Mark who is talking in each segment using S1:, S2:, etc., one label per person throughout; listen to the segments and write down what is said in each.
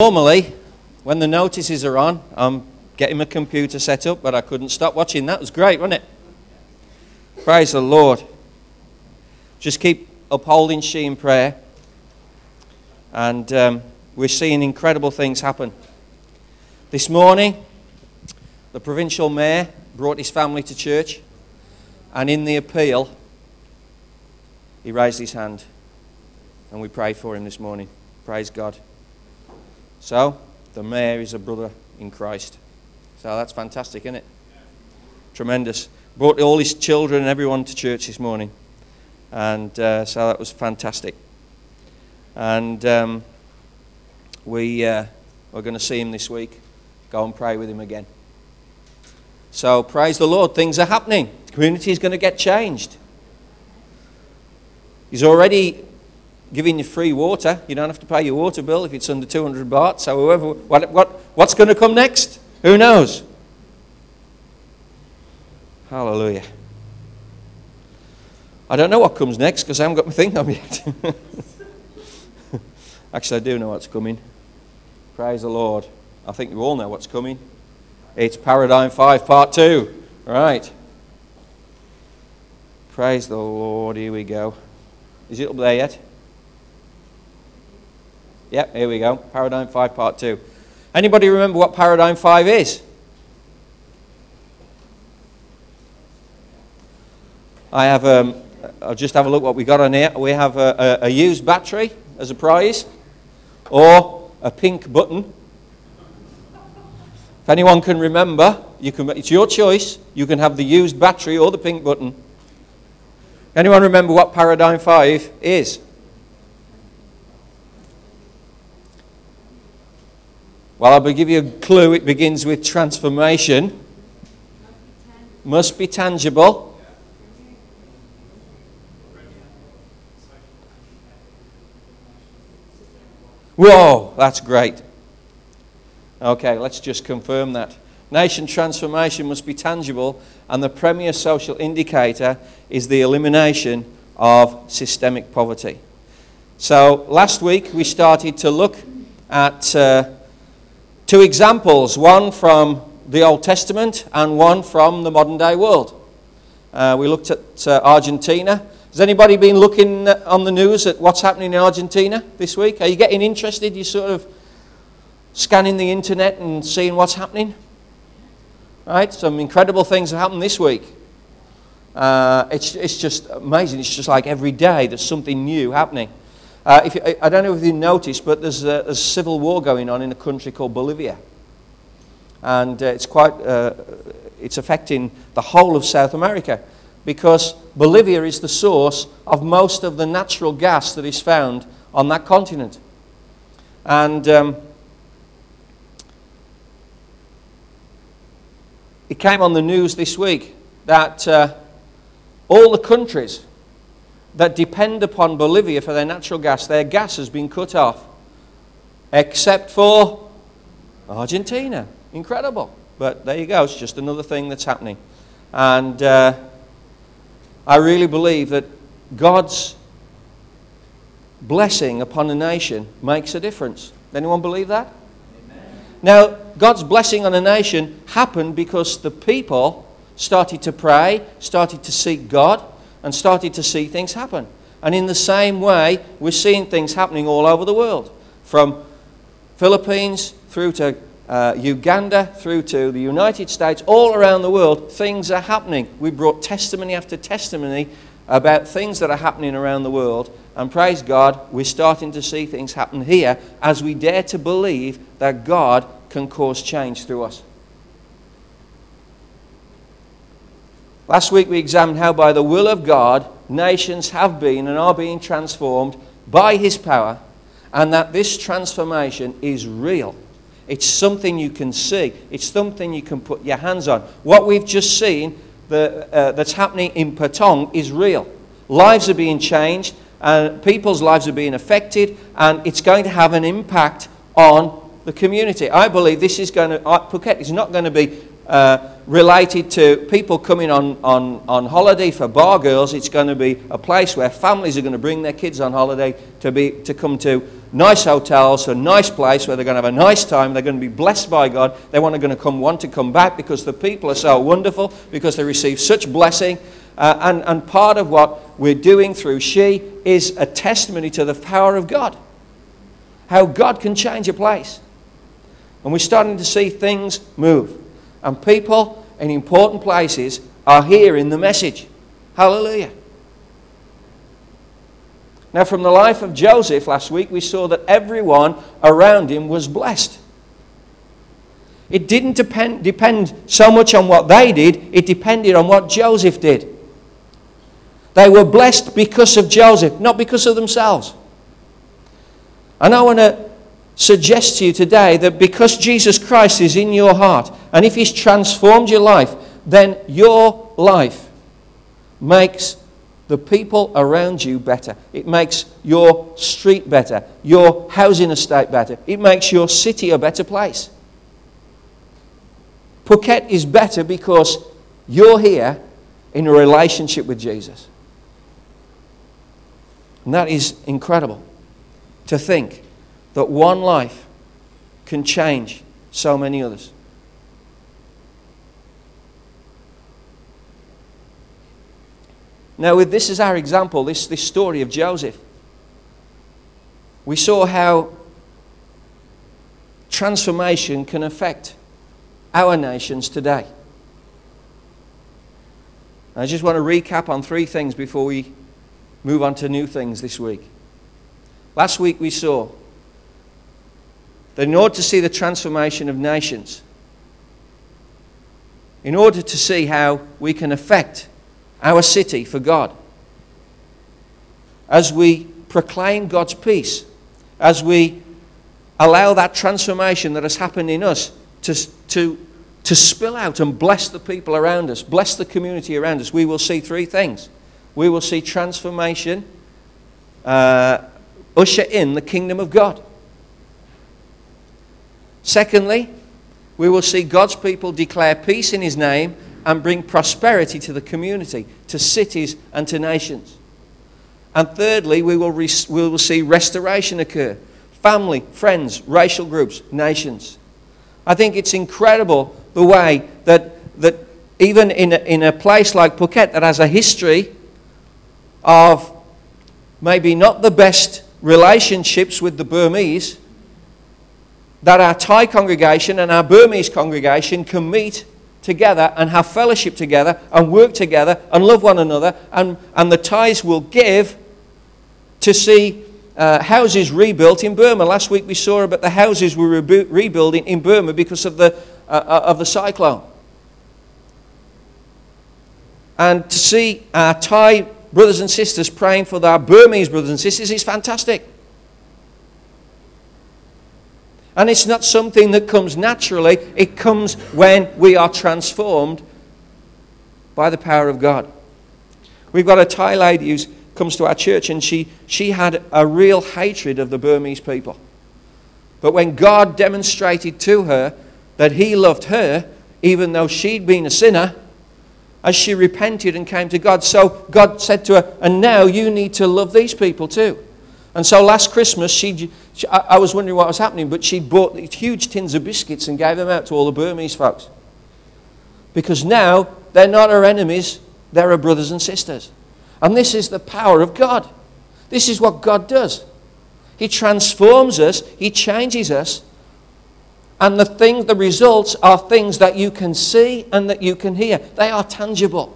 S1: Normally, when the notices are on, I'm getting my computer set up, but I couldn't stop watching. That was great, wasn't it? Praise the Lord. Just keep upholding she in prayer. And um, we're seeing incredible things happen. This morning, the provincial mayor brought his family to church, and in the appeal, he raised his hand, and we prayed for him this morning. Praise God. So, the mayor is a brother in Christ. So that's fantastic, isn't it? Tremendous. Brought all his children and everyone to church this morning. And uh, so that was fantastic. And um, we, uh, we're going to see him this week. Go and pray with him again. So praise the Lord. Things are happening. The community is going to get changed. He's already giving you free water. You don't have to pay your water bill if it's under 200 baht. So whoever, what, what, what's going to come next? Who knows? Hallelujah. I don't know what comes next because I haven't got my thing on yet. Actually, I do know what's coming. Praise the Lord. I think you all know what's coming. It's Paradigm 5, Part 2. Right. Praise the Lord. Here we go. Is it up there yet? Yep, here we go. Paradigm 5, Part 2. Anybody remember what Paradigm 5 is? I have, um, I'll just have a look what we got on here. We have a, a, a used battery as a prize, or a pink button. If anyone can remember, you can, it's your choice. You can have the used battery or the pink button. Anyone remember what Paradigm 5 is? Well, I'll give you a clue. It begins with transformation. Must be tangible. Whoa, that's great. Okay, let's just confirm that. Nation transformation must be tangible, and the premier social indicator is the elimination of systemic poverty. So, last week we started to look at. Uh, Two examples, one from the Old Testament and one from the modern day world. Uh, we looked at uh, Argentina. Has anybody been looking on the news at what's happening in Argentina this week? Are you getting interested? You sort of scanning the internet and seeing what's happening? Right? Some incredible things have happened this week. Uh, it's, it's just amazing. It's just like every day there's something new happening. Uh, if you, I don't know if you noticed, but there's a, a, civil war going on in a country called Bolivia. And uh, it's quite, uh, it's affecting the whole of South America because Bolivia is the source of most of the natural gas that is found on that continent. And um, it came on the news this week that uh, all the countries that depend upon Bolivia for their natural gas, their gas has been cut off, except for Argentina. Incredible. But there you go, it's just another thing that's happening. And uh, I really believe that God's blessing upon a nation makes a difference. Anyone believe that? Amen. Now, God's blessing on a nation happened because the people started to pray, started to seek God, and started to see things happen. And in the same way, we're seeing things happening all over the world. From Philippines through to uh, Uganda through to the United States, all around the world, things are happening. We brought testimony after testimony about things that are happening around the world. And praise God, we're starting to see things happen here as we dare to believe that God can cause change through us. Last week we examined how, by the will of God, nations have been and are being transformed by His power, and that this transformation is real. It's something you can see, it's something you can put your hands on. What we've just seen the, uh, that's happening in Patong is real. Lives are being changed, and people's lives are being affected, and it's going to have an impact on the community. I believe this is going to, uh, Phuket is not going to be uh, related to people coming on, on, on holiday for bar girls. It's going to be a place where families are going to bring their kids on holiday to, be, to come to nice hotels, a nice place where they're going to have a nice time, they're going to be blessed by God. They want going to come, want to come back because the people are so wonderful, because they receive such blessing. Uh, and, and part of what we're doing through She is a testimony to the power of God. How God can change a place. And we're starting to see things move. And people in important places are hearing the message. Hallelujah. Now, from the life of Joseph last week, we saw that everyone around him was blessed. It didn't depend, depend so much on what they did, it depended on what Joseph did. They were blessed because of Joseph, not because of themselves. And I want to suggest to you today that because Jesus Christ is in your heart, and if He's transformed your life, then your life makes the people around you better. It makes your street better, your housing estate better. It makes your city a better place. Phuket is better because you're here in a relationship with Jesus. And that is incredible to think that one life can change so many others. Now, with this as our example, this, this story of Joseph, we saw how transformation can affect our nations today. I just want to recap on three things before we move on to new things this week. Last week we saw that in order to see the transformation of nations, in order to see how we can affect our city for God. As we proclaim God's peace, as we allow that transformation that has happened in us to, to, to spill out and bless the people around us, bless the community around us, we will see three things. We will see transformation uh, usher in the kingdom of God. Secondly, we will see God's people declare peace in His name and bring prosperity to the community, to cities, and to nations. And thirdly, we will, we will see restoration occur family, friends, racial groups, nations. I think it's incredible the way that, that even in a, in a place like Phuket that has a history of maybe not the best relationships with the Burmese, that our Thai congregation and our Burmese congregation can meet together and have fellowship together and work together and love one another. And, and the Thais will give to see uh, houses rebuilt in Burma. Last week we saw about the houses we were rebu- rebuilding in Burma because of the, uh, uh, of the cyclone. And to see our Thai brothers and sisters praying for our Burmese brothers and sisters is fantastic. And it's not something that comes naturally, it comes when we are transformed by the power of God. We've got a Thai lady who comes to our church, and she, she had a real hatred of the Burmese people. But when God demonstrated to her that He loved her, even though she'd been a sinner, as she repented and came to God, so God said to her, And now you need to love these people too. And so last Christmas, she, she, I was wondering what was happening, but she bought these huge tins of biscuits and gave them out to all the Burmese folks. Because now they're not our enemies, they're our brothers and sisters. And this is the power of God. This is what God does. He transforms us, He changes us, and the thing, the results are things that you can see and that you can hear. They are tangible.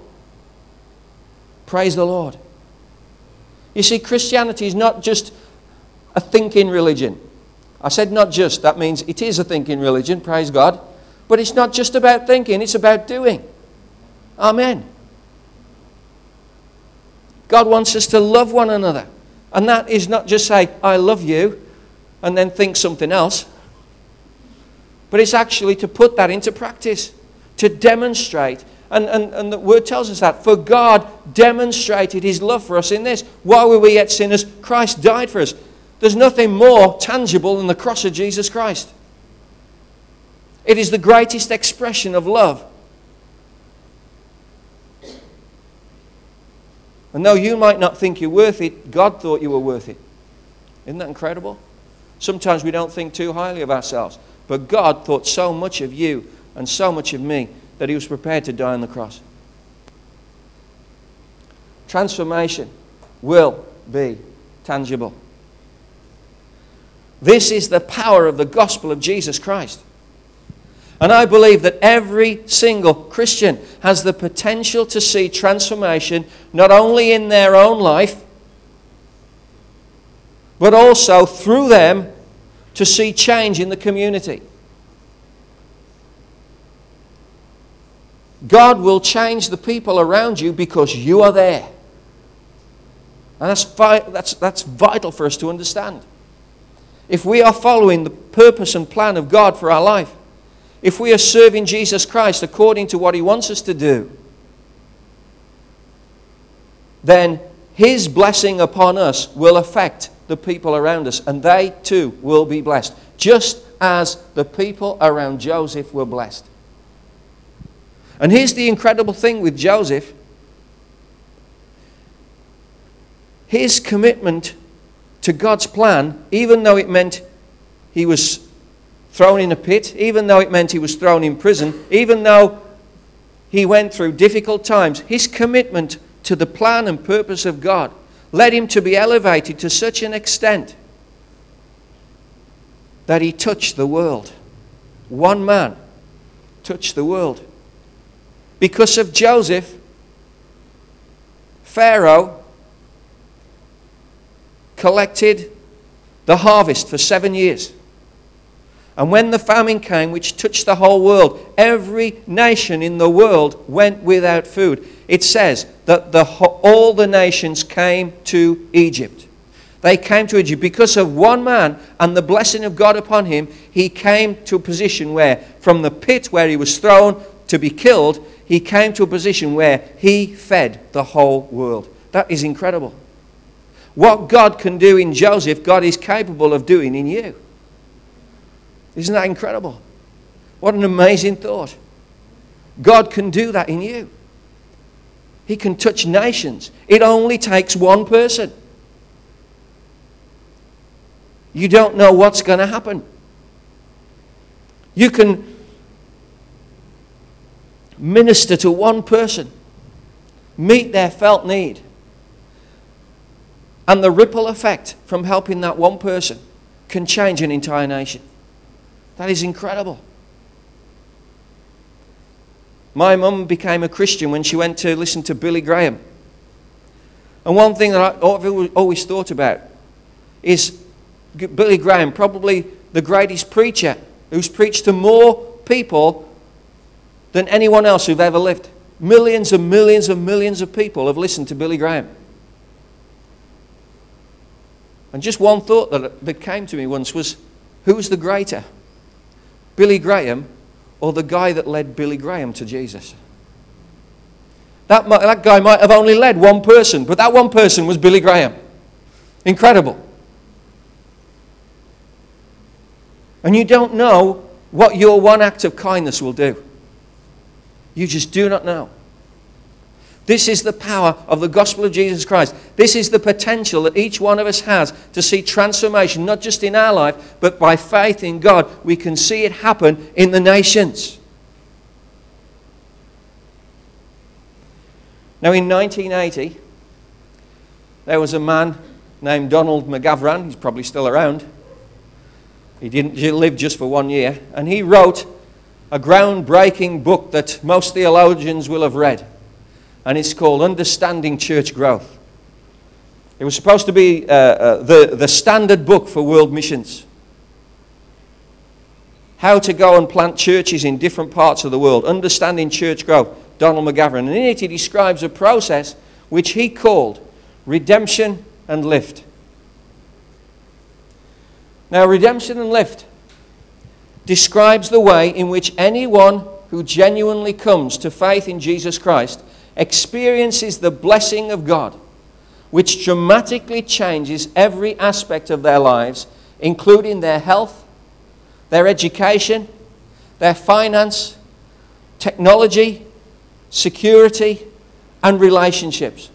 S1: Praise the Lord. You see, Christianity is not just a thinking religion. I said not just, that means it is a thinking religion, praise God. But it's not just about thinking, it's about doing. Amen. God wants us to love one another. And that is not just say, I love you, and then think something else. But it's actually to put that into practice, to demonstrate and, and, and the word tells us that. For God demonstrated his love for us in this. While we were yet sinners, Christ died for us. There's nothing more tangible than the cross of Jesus Christ. It is the greatest expression of love. And though you might not think you're worth it, God thought you were worth it. Isn't that incredible? Sometimes we don't think too highly of ourselves. But God thought so much of you and so much of me that He was prepared to die on the cross. Transformation will be tangible. This is the power of the gospel of Jesus Christ. And I believe that every single Christian has the potential to see transformation not only in their own life, but also through them to see change in the community. God will change the people around you because you are there. And that's, that's, that's vital for us to understand. If we are following the purpose and plan of God for our life, if we are serving Jesus Christ according to what He wants us to do, then His blessing upon us will affect the people around us, and they too will be blessed, just as the people around Joseph were blessed. And here's the incredible thing with Joseph his commitment to God's plan, even though it meant he was thrown in a pit, even though it meant he was thrown in prison, even though he went through difficult times, his commitment to the plan and purpose of God led him to be elevated to such an extent that he touched the world. One man touched the world. Because of Joseph, Pharaoh collected the harvest for seven years. And when the famine came, which touched the whole world, every nation in the world went without food. It says that the, all the nations came to Egypt. They came to Egypt because of one man and the blessing of God upon him. He came to a position where, from the pit where he was thrown to be killed, he came to a position where he fed the whole world. That is incredible. What God can do in Joseph, God is capable of doing in you. Isn't that incredible? What an amazing thought. God can do that in you. He can touch nations. It only takes one person. You don't know what's going to happen. You can minister to one person, meet their felt need, and the ripple effect from helping that one person can change an entire nation. That is incredible. My mum became a Christian when she went to listen to Billy Graham. And one thing that I've always thought about is Billy Graham, probably the greatest preacher who's preached to more people than anyone else who've ever lived. Millions and millions and millions of people have listened to Billy Graham. And just one thought that, that came to me once was who's the greater? Billy Graham or the guy that led Billy Graham to Jesus? That, that guy might have only led one person, but that one person was Billy Graham. Incredible. And you don't know what your one act of kindness will do. You just do not know. This is the power of the gospel of Jesus Christ. This is the potential that each one of us has to see transformation, not just in our life, but by faith in God. We can see it happen in the nations. Now, in 1980, there was a man named Donald McGavran. He's probably still around. He didn't live just for one year. And he wrote a groundbreaking book that most theologians will have read and it's called Understanding Church Growth. It was supposed to be uh, uh, the, the standard book for world missions. How to go and plant churches in different parts of the world. Understanding Church Growth, Donald McGavran. And in it, he describes a process which he called redemption and lift. Now, redemption and lift describes the way in which anyone who genuinely comes to faith in Jesus Christ experiences the blessing of God, which dramatically changes every aspect of their lives, including their health, their education, their finance, technology, security, and relationships.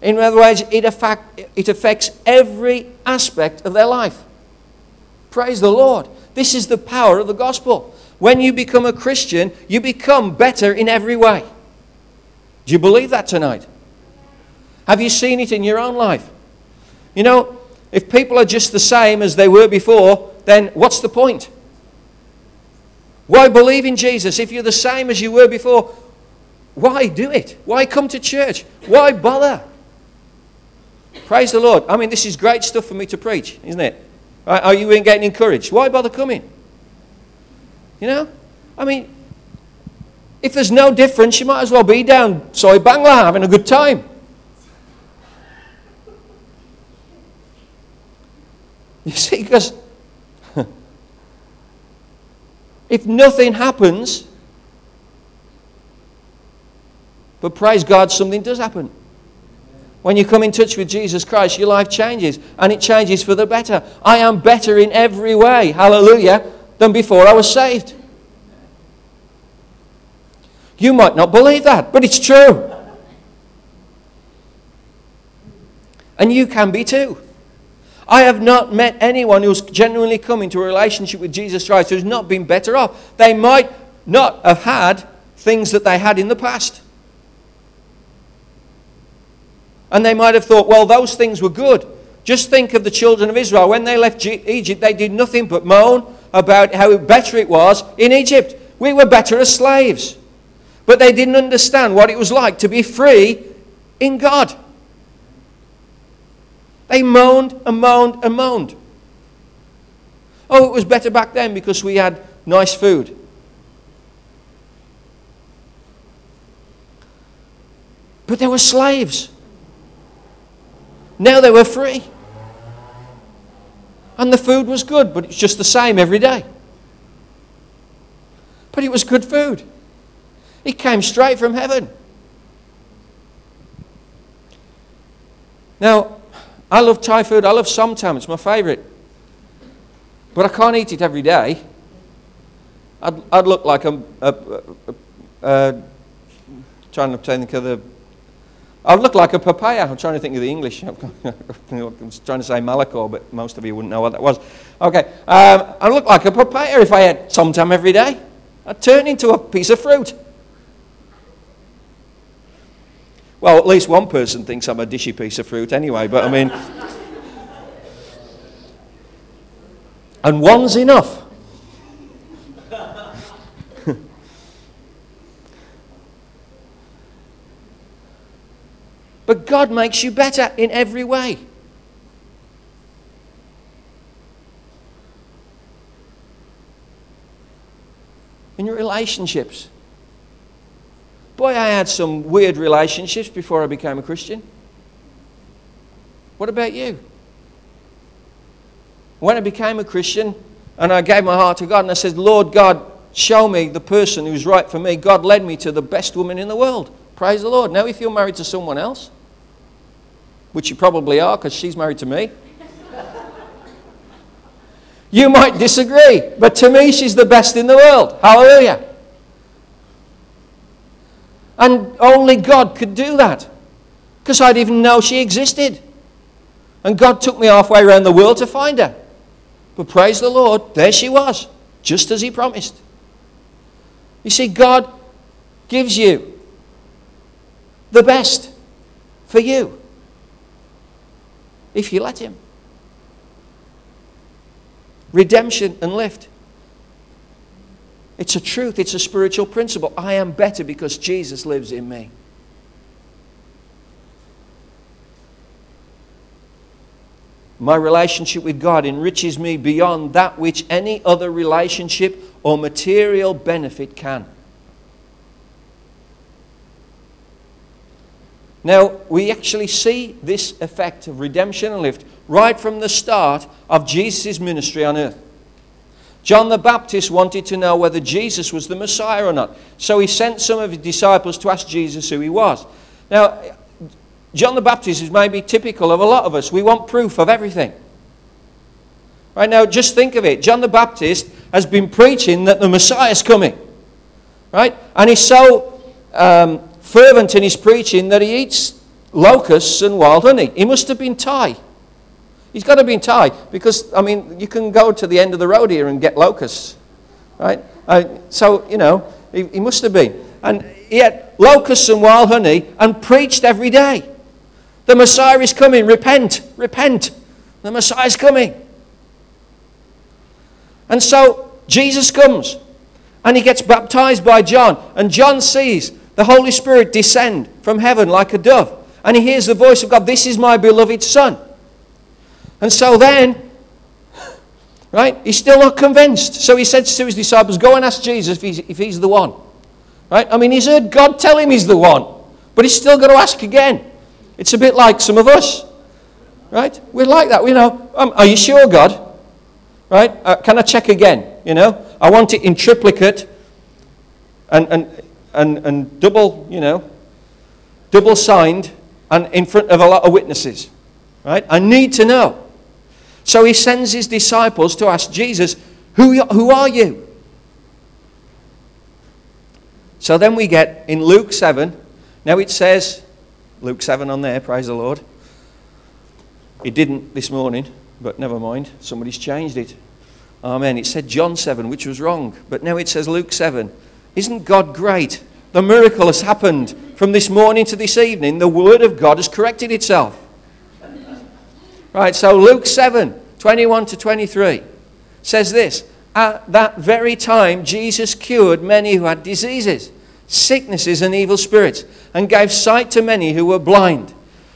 S1: In other words, it, affect, it affects every aspect of their life. Praise the Lord. This is the power of the gospel. When you become a Christian, you become better in every way. Do you believe that tonight? Have you seen it in your own life? You know, if people are just the same as they were before, then what's the point? Why believe in Jesus if you're the same as you were before? Why do it? Why come to church? Why bother? Praise the Lord. I mean, this is great stuff for me to preach, isn't it? Are you getting encouraged? Why bother coming? You know? I mean, if there's no difference, you might as well be down Soi Bangla having a good time. You see, because if nothing happens, but praise God, something does happen. When you come in touch with Jesus Christ, your life changes, and it changes for the better. I am better in every way, hallelujah, than before I was saved. You might not believe that, but it's true. And you can be too. I have not met anyone who's genuinely come into a relationship with Jesus Christ who's not been better off. They might not have had things that they had in the past. And they might have thought, well, those things were good. Just think of the children of Israel. When they left Egypt, they did nothing but moan about how better it was in Egypt. We were better as slaves. But they didn't understand what it was like to be free in God. They moaned and moaned and moaned. Oh, it was better back then because we had nice food. But they were slaves. Now they were free. And the food was good, but it's just the same every day. But it was good food. It came straight from heaven. Now, I love Thai food. I love somtam. It's my favourite. But I can't eat it every day. I'd, I'd look like I'm a, a, a, trying to of the I look like a papaya. I'm trying to think of the English. I'm trying to say Malacor, but most of you wouldn't know what that was. Okay. Um, I look like a papaya if I had somtam every day. I'd turn into a piece of fruit. Well, at least one person thinks I'm a dishy piece of fruit anyway, but I mean. and one's enough. But God makes you better in every way. In your relationships. Boy, I had some weird relationships before I became a Christian. What about you? When I became a Christian and I gave my heart to God and I said, Lord God, show me the person who's right for me, God led me to the best woman in the world. Praise the Lord. Now, if you're married to someone else, which you probably are because she's married to me. you might disagree, but to me, she's the best in the world. Hallelujah. And only God could do that because I didn't even know she existed. And God took me halfway around the world to find her. But praise the Lord, there she was, just as He promised. You see, God gives you the best for you if you let Him. Redemption and lift. It's a truth, it's a spiritual principle. I am better because Jesus lives in me. My relationship with God enriches me beyond that which any other relationship or material benefit can. Now, we actually see this effect of redemption and lift right from the start of Jesus' ministry on earth. John the Baptist wanted to know whether Jesus was the Messiah or not. So he sent some of his disciples to ask Jesus who he was. Now, John the Baptist is maybe typical of a lot of us. We want proof of everything. Right now, just think of it. John the Baptist has been preaching that the Messiah is coming. Right? And he's so um, fervent in his preaching that he eats locusts and wild honey. He must have been Thai. He's got to be tied because, I mean, you can go to the end of the road here and get locusts, right? Uh, so, you know, he, he must have been. And he had locusts and wild honey and preached every day. The Messiah is coming. Repent, repent. The Messiah is coming. And so Jesus comes and he gets baptized by John. And John sees the Holy Spirit descend from heaven like a dove. And he hears the voice of God This is my beloved Son. And so then, right, he's still not convinced. So he said to his disciples, Go and ask Jesus if he's, if he's the one. Right? I mean, he's heard God tell him he's the one, but he's still got to ask again. It's a bit like some of us. Right? We're like that. We know, um, Are you sure, God? Right? Uh, can I check again? You know? I want it in triplicate and, and, and, and double, you know, double signed and in front of a lot of witnesses. Right? I need to know. So he sends his disciples to ask Jesus, Who, who are you? So then we get in Luke 7, now it says, Luke 7 on there, praise the Lord. It didn't this morning, but never mind, somebody's changed it. Amen. It said John 7, which was wrong, but now it says Luke 7. Isn't God great? The miracle has happened from this morning to this evening. The Word of God has corrected itself. Right, so Luke 7, 21 to 23 says this At that very time, Jesus cured many who had diseases, sicknesses, and evil spirits, and gave sight to many who were blind.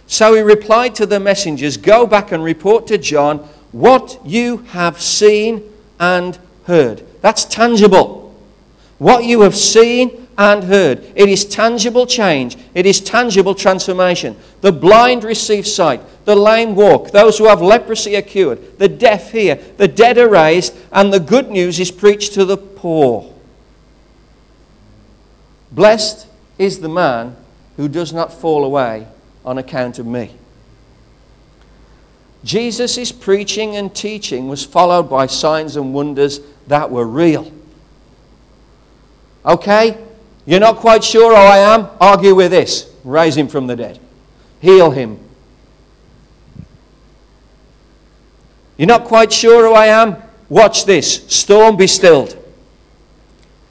S1: So he replied to the messengers Go back and report to John what you have seen and heard. That's tangible. What you have seen and heard. It is tangible change. It is tangible transformation. The blind receive sight. The lame walk. Those who have leprosy are cured. The deaf hear. The dead are raised. And the good news is preached to the poor. Blessed is the man who does not fall away on account of me. Jesus' preaching and teaching was followed by signs and wonders that were real. Okay? You're not quite sure who I am? Argue with this. Raise him from the dead. Heal him. You're not quite sure who I am? Watch this. Storm be stilled.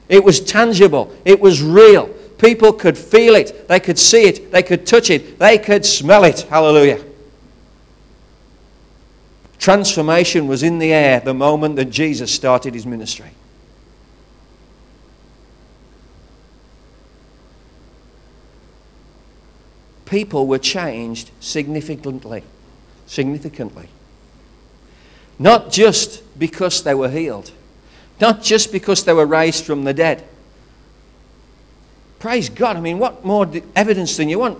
S1: It was tangible. It was real. People could feel it. They could see it. They could touch it. They could smell it. Hallelujah. Transformation was in the air the moment that Jesus started his ministry. People were changed significantly. Significantly. Not just because they were healed, not just because they were raised from the dead. Praise God. I mean, what more evidence than you want?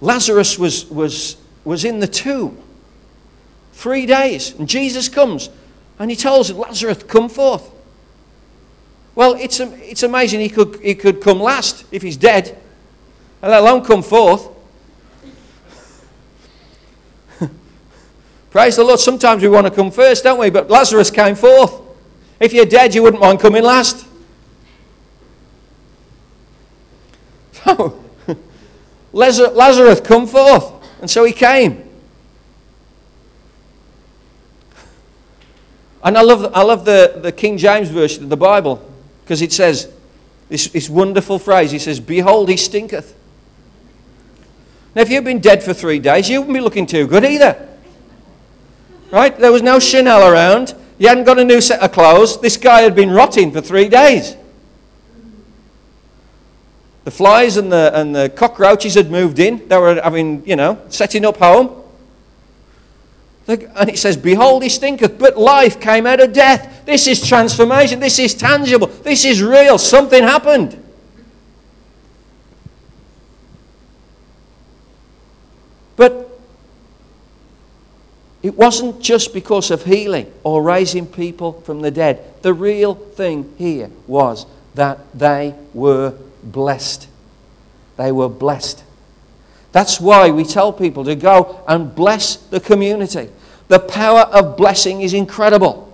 S1: Lazarus was, was, was in the tomb. Three days. And Jesus comes and he tells Lazarus, Come forth. Well, it's, it's amazing he could, he could come last if he's dead, let alone come forth. Praise the Lord. Sometimes we want to come first, don't we? But Lazarus came forth. If you're dead, you wouldn't mind coming last. So, Lazarus, come forth. And so he came. And I love, I love the, the King James version of the Bible because it says this, this wonderful phrase. He says, Behold, he stinketh. Now, if you've been dead for three days, you wouldn't be looking too good either. Right? There was no Chanel around. You hadn't got a new set of clothes. This guy had been rotting for three days. The flies and the, and the cockroaches had moved in. They were having, you know, setting up home. And it says, Behold, he stinketh, but life came out of death. This is transformation. This is tangible. This is real. Something happened. But it wasn't just because of healing or raising people from the dead. The real thing here was that they were blessed. They were blessed. That's why we tell people to go and bless the community. The power of blessing is incredible.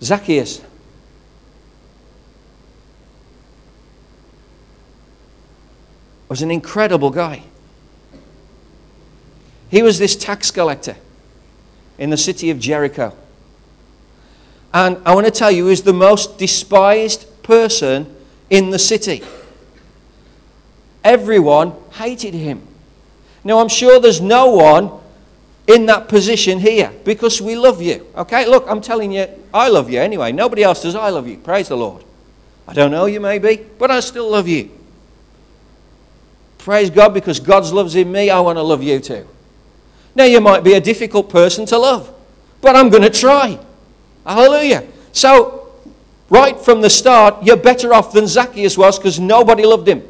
S1: Zacchaeus. Was an incredible guy. He was this tax collector in the city of Jericho. And I want to tell you, he was the most despised person in the city. Everyone hated him. Now, I'm sure there's no one in that position here because we love you. Okay, look, I'm telling you, I love you anyway. Nobody else does. I love you. Praise the Lord. I don't know you, maybe, but I still love you. Praise God because God's loves in me. I want to love you too. Now, you might be a difficult person to love, but I'm going to try. Hallelujah. So, right from the start, you're better off than Zacchaeus was because nobody loved him.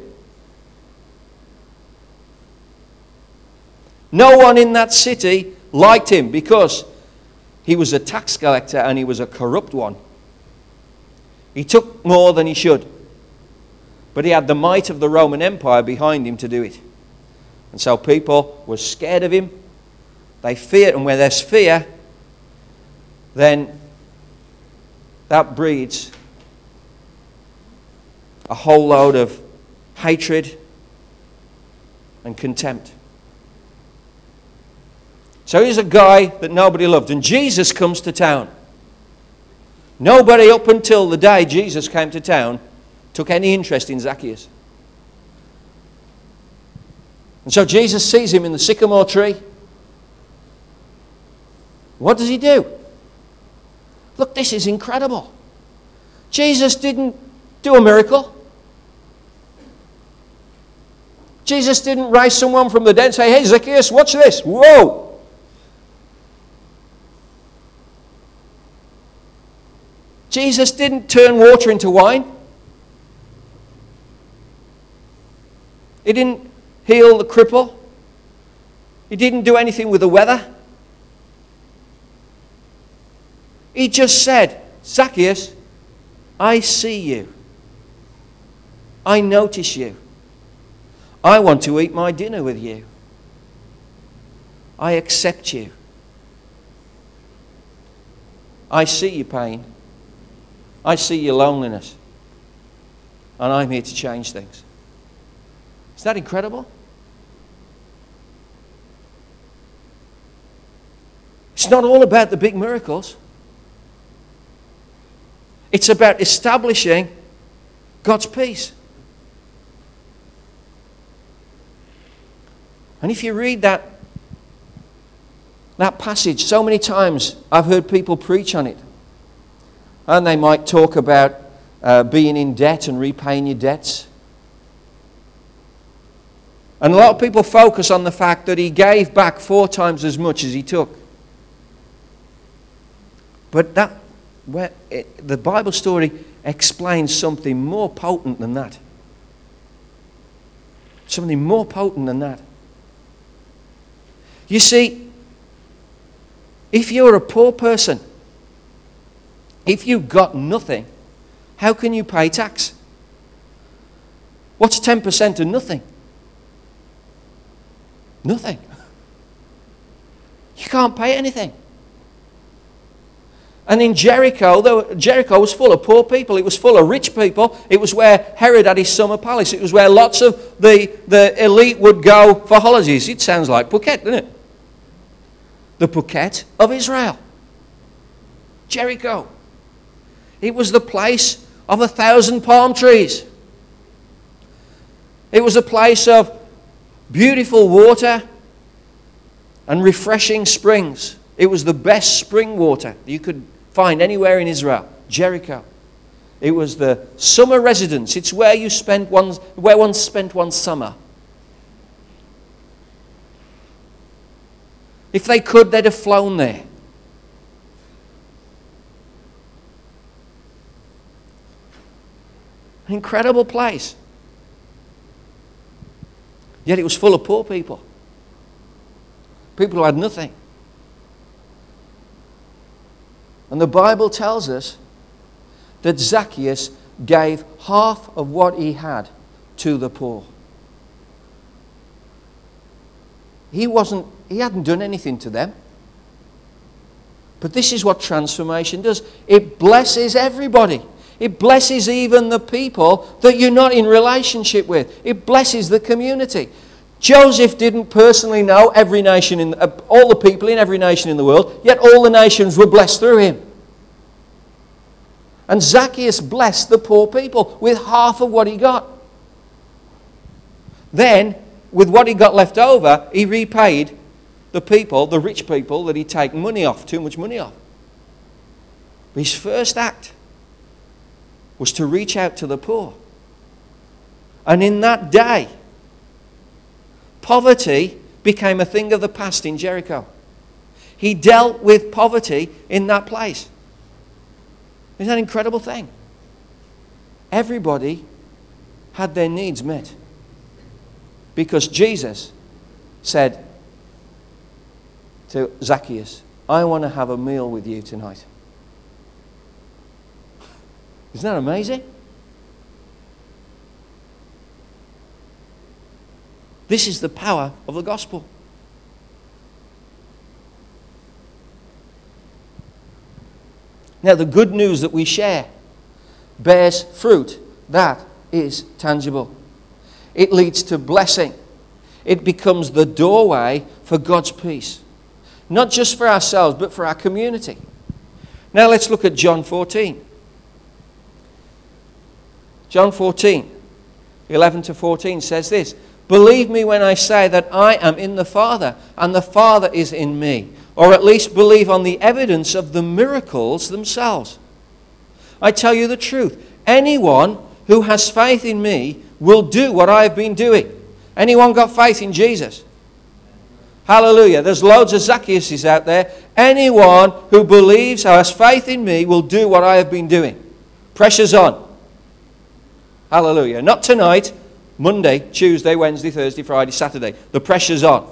S1: No one in that city liked him because he was a tax collector and he was a corrupt one. He took more than he should. But he had the might of the Roman Empire behind him to do it. And so people were scared of him. They feared, and where there's fear, then that breeds a whole load of hatred and contempt. So he's a guy that nobody loved. And Jesus comes to town. Nobody up until the day Jesus came to town took any interest in Zacchaeus. And so Jesus sees him in the sycamore tree. What does he do? Look, this is incredible. Jesus didn't do a miracle. Jesus didn't raise someone from the dead and say, Hey, Zacchaeus, watch this. Whoa. Jesus didn't turn water into wine. He didn't heal the cripple. He didn't do anything with the weather. He just said, Zacchaeus, I see you. I notice you. I want to eat my dinner with you. I accept you. I see your pain. I see your loneliness. And I'm here to change things. Is that incredible? It's not all about the big miracles. It's about establishing God's peace. And if you read that, that passage, so many times I've heard people preach on it. And they might talk about uh, being in debt and repaying your debts. And a lot of people focus on the fact that he gave back four times as much as he took. But that, where it, the Bible story explains something more potent than that. Something more potent than that. You see, if you're a poor person, if you've got nothing, how can you pay tax? What's 10% of nothing? Nothing. You can't pay anything. And in Jericho, though Jericho was full of poor people, it was full of rich people. It was where Herod had his summer palace. It was where lots of the, the elite would go for holidays. It sounds like Phuket, doesn't it? The Phuket of Israel. Jericho. It was the place of a thousand palm trees. It was a place of beautiful water and refreshing springs. It was the best spring water you could find anywhere in Israel, Jericho. It was the summer residence. It's where you spent one's, where one spent one summer. If they could, they'd have flown there. An incredible place. Yet it was full of poor people. People who had nothing. And the Bible tells us that Zacchaeus gave half of what he had to the poor. He wasn't he hadn't done anything to them. But this is what transformation does. It blesses everybody. It blesses even the people that you're not in relationship with. It blesses the community. Joseph didn't personally know every nation in uh, all the people in every nation in the world, yet all the nations were blessed through him. And Zacchaeus blessed the poor people with half of what he got. Then, with what he got left over, he repaid the people, the rich people, that he'd taken money off, too much money off. His first act was to reach out to the poor. And in that day, poverty became a thing of the past in Jericho. He dealt with poverty in that place. Isn't that an incredible thing? Everybody had their needs met because Jesus said to Zacchaeus, I want to have a meal with you tonight. Isn't that amazing? This is the power of the gospel. Now, the good news that we share bears fruit that is tangible. It leads to blessing. It becomes the doorway for God's peace, not just for ourselves, but for our community. Now, let's look at John 14. John 14, 11 to 14 says this Believe me when I say that I am in the Father, and the Father is in me. Or at least believe on the evidence of the miracles themselves. I tell you the truth. Anyone who has faith in me will do what I have been doing. Anyone got faith in Jesus? Hallelujah. There's loads of Zacchaeuses out there. Anyone who believes, who has faith in me, will do what I have been doing. Pressure's on. Hallelujah. Not tonight, Monday, Tuesday, Wednesday, Thursday, Friday, Saturday. The pressure's on.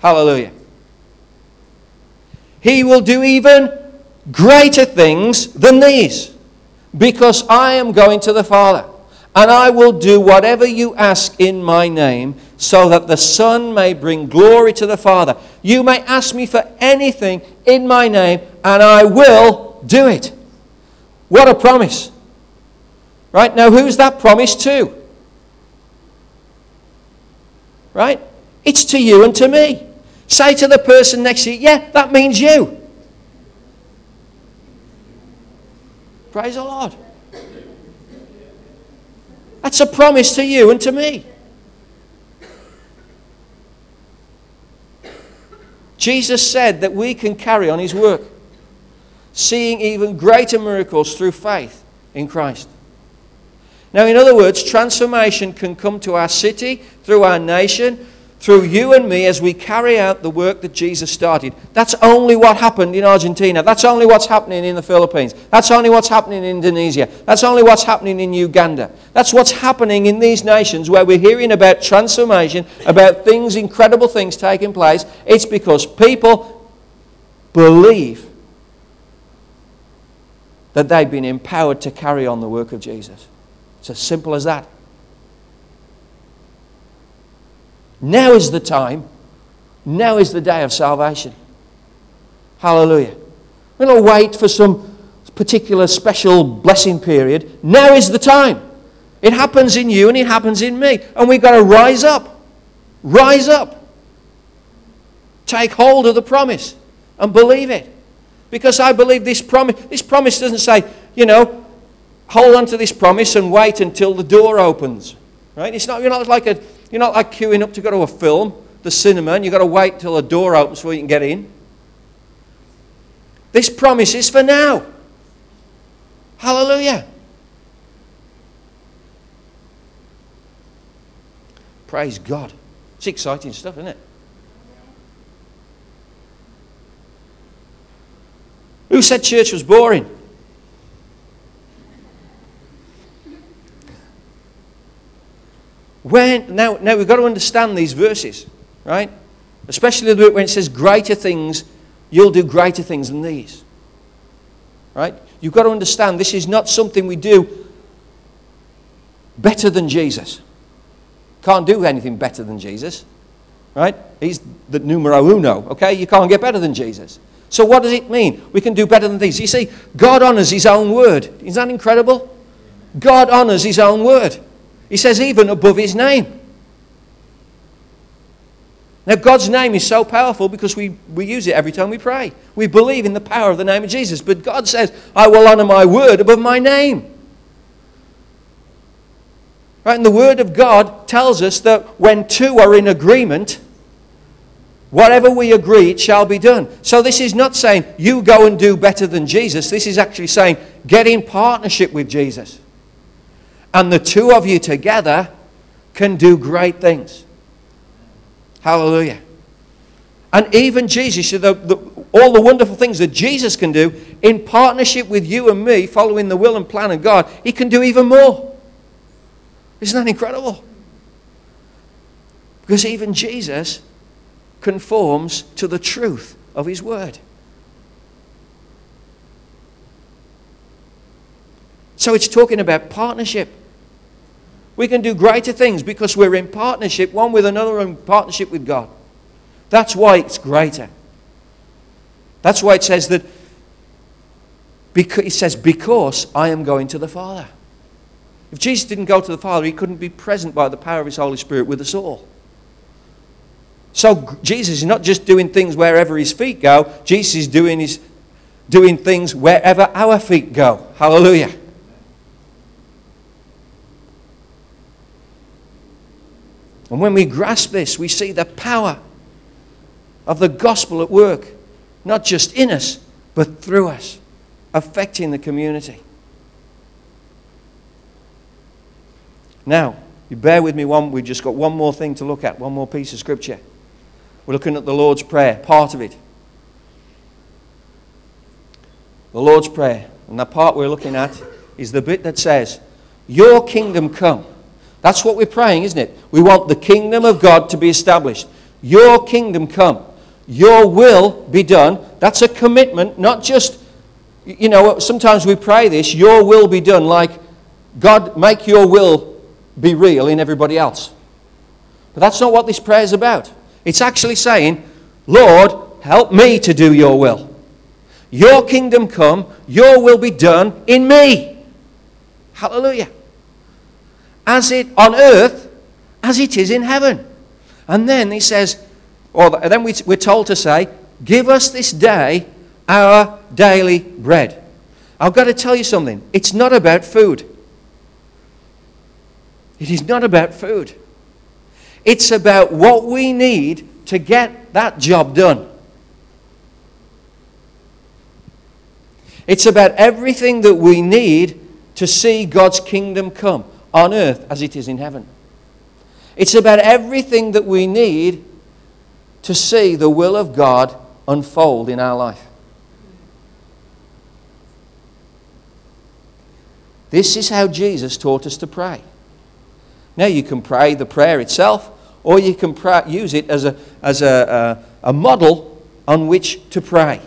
S1: Hallelujah. He will do even greater things than these because I am going to the Father. And I will do whatever you ask in my name, so that the Son may bring glory to the Father. You may ask me for anything in my name, and I will do it. What a promise! Right? Now, who's that promise to? Right? It's to you and to me. Say to the person next to you, yeah, that means you. Praise the Lord. That's a promise to you and to me. Jesus said that we can carry on his work, seeing even greater miracles through faith in Christ. Now, in other words, transformation can come to our city, through our nation, through you and me as we carry out the work that Jesus started. That's only what happened in Argentina. That's only what's happening in the Philippines. That's only what's happening in Indonesia. That's only what's happening in Uganda. That's what's happening in these nations where we're hearing about transformation, about things, incredible things taking place. It's because people believe that they've been empowered to carry on the work of Jesus. It's as simple as that. Now is the time. Now is the day of salvation. Hallelujah. We don't wait for some particular special blessing period. Now is the time. It happens in you and it happens in me. And we've got to rise up. Rise up. Take hold of the promise and believe it. Because I believe this promise, this promise doesn't say, you know, hold on to this promise and wait until the door opens. Right? It's not, you're not like a, you're not like queuing up to go to a film, the cinema, and you've got to wait till the door opens before you can get in. This promise is for now. Hallelujah. Praise God. It's exciting stuff, isn't it? Who said church was boring? When, now, now we've got to understand these verses, right? Especially the bit when it says greater things, you'll do greater things than these. Right? You've got to understand this is not something we do better than Jesus. Can't do anything better than Jesus. Right? He's the numero uno, okay? You can't get better than Jesus. So what does it mean? We can do better than these. You see, God honors his own word. Isn't that incredible? God honors his own word. He says, even above his name. Now, God's name is so powerful because we, we use it every time we pray. We believe in the power of the name of Jesus. But God says, I will honor my word above my name. Right? And the word of God tells us that when two are in agreement, whatever we agree, it shall be done. So this is not saying you go and do better than Jesus. This is actually saying get in partnership with Jesus. And the two of you together can do great things. Hallelujah. And even Jesus, the, the, all the wonderful things that Jesus can do in partnership with you and me, following the will and plan of God, He can do even more. Isn't that incredible? Because even Jesus conforms to the truth of His Word. So it's talking about partnership. We can do greater things because we're in partnership one with another and partnership with God. That's why it's greater. That's why it says that because, it says, because I am going to the Father. If Jesus didn't go to the Father, he couldn't be present by the power of his Holy Spirit with us all. So Jesus is not just doing things wherever his feet go, Jesus is doing, his, doing things wherever our feet go. Hallelujah. And when we grasp this, we see the power of the gospel at work, not just in us, but through us, affecting the community. Now, you bear with me one, we've just got one more thing to look at, one more piece of scripture. We're looking at the Lord's Prayer, part of it. The Lord's Prayer. And the part we're looking at is the bit that says, Your kingdom come. That's what we're praying, isn't it? We want the kingdom of God to be established. Your kingdom come. Your will be done. That's a commitment, not just, you know, sometimes we pray this, your will be done, like, God, make your will be real in everybody else. But that's not what this prayer is about. It's actually saying, Lord, help me to do your will. Your kingdom come, your will be done in me. Hallelujah as it on earth as it is in heaven. And then he says, or then we're told to say, Give us this day our daily bread. I've got to tell you something. It's not about food. It is not about food. It's about what we need to get that job done. It's about everything that we need to see God's kingdom come on earth as it is in heaven. It's about everything that we need to see the will of God unfold in our life. This is how Jesus taught us to pray. Now, you can pray the prayer itself, or you can pray, use it as, a, as a, a, a model on which to pray.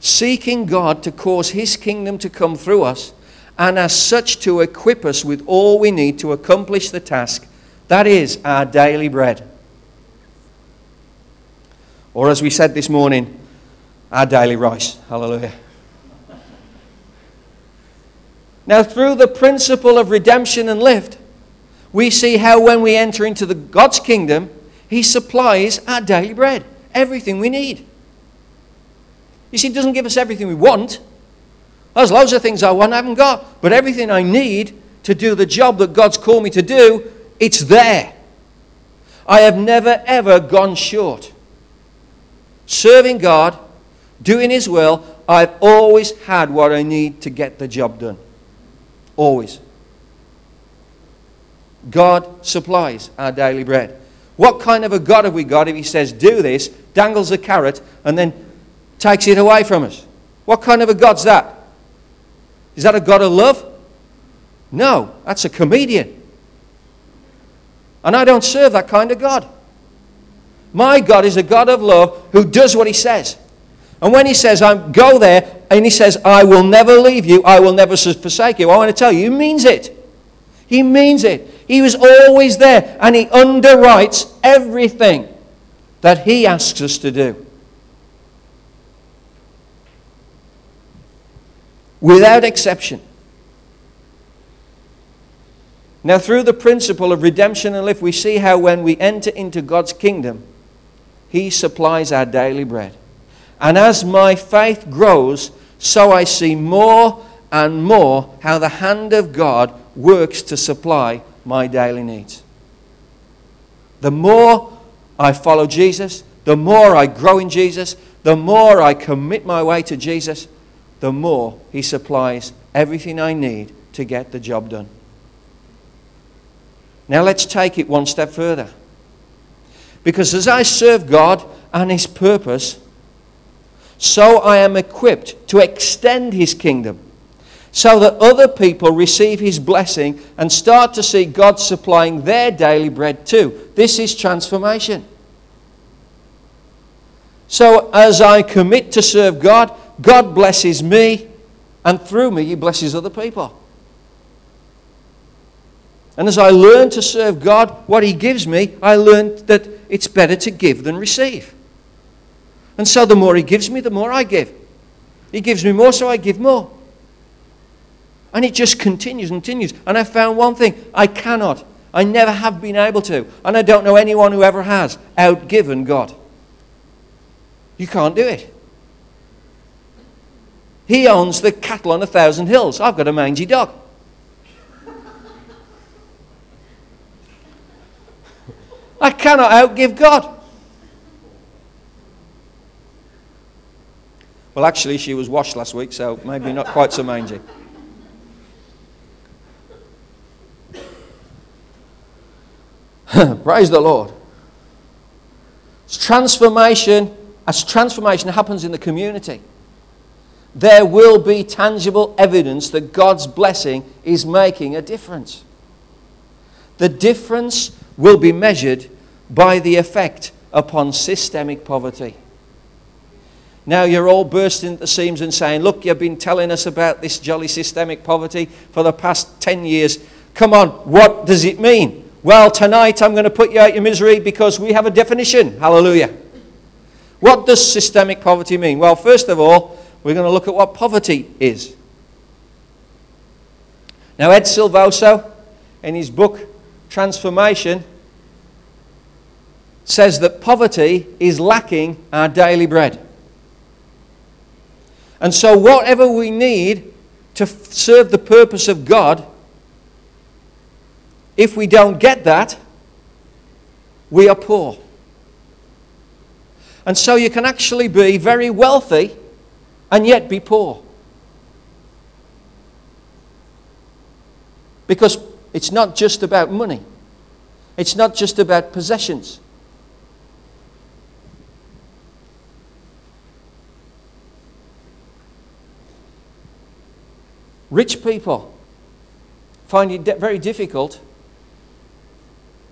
S1: Seeking God to cause His kingdom to come through us, and as such to equip us with all we need to accomplish the task that is our daily bread. Or, as we said this morning, our daily rice. Hallelujah. Now, through the principle of redemption and lift, we see how when we enter into the God's kingdom, He supplies our daily bread, everything we need. You see, He doesn't give us everything we want. There's loads of things I want I haven't got. But everything I need to do the job that God's called me to do, it's there. I have never, ever gone short. Serving God, doing His will, I've always had what I need to get the job done. Always. God supplies our daily bread. What kind of a God have we got if He says, do this, dangles a carrot, and then takes it away from us. What kind of a God's that? Is that a God of love? No, that's a comedian. And I don't serve that kind of God. My God is a God of love who does what he says. And when he says, I'm, go there, and he says, I will never leave you, I will never forsake you, I want to tell you, he means it. He means it. He was always there, and he underwrites everything that he asks us to do. Without exception. Now, through the principle of redemption and lift, we see how when we enter into God's kingdom, He supplies our daily bread. And as my faith grows, so I see more and more how the hand of God works to supply my daily needs. The more I follow Jesus, the more I grow in Jesus, the more I commit my way to Jesus, the more He supplies everything I need to get the job done. Now let's take it one step further. Because as I serve God and His purpose, so I am equipped to extend His kingdom so that other people receive His blessing and start to see God supplying their daily bread too. This is transformation. So as I commit to serve God, God blesses me, and through me, He blesses other people. And as I learn to serve God, what He gives me, I learn that it's better to give than receive. And so the more He gives me, the more I give. He gives me more, so I give more. And it just continues and continues. And I found one thing I cannot, I never have been able to, and I don't know anyone who ever has, outgiven God. You can't do it. He owns the cattle on a thousand hills. I've got a mangy dog. I cannot outgive God. Well, actually, she was washed last week, so maybe not quite so mangy. Praise the Lord. It's transformation as transformation happens in the community, there will be tangible evidence that God's blessing is making a difference. The difference will be measured by the effect upon systemic poverty. Now you're all bursting at the seams and saying, Look, you've been telling us about this jolly systemic poverty for the past 10 years. Come on, what does it mean? Well, tonight I'm going to put you out your misery because we have a definition. Hallelujah. What does systemic poverty mean? Well, first of all, we're going to look at what poverty is. Now, Ed Silvoso, in his book Transformation, says that poverty is lacking our daily bread. And so, whatever we need to serve the purpose of God, if we don't get that, we are poor. And so you can actually be very wealthy and yet be poor. Because it's not just about money, it's not just about possessions. Rich people find it very difficult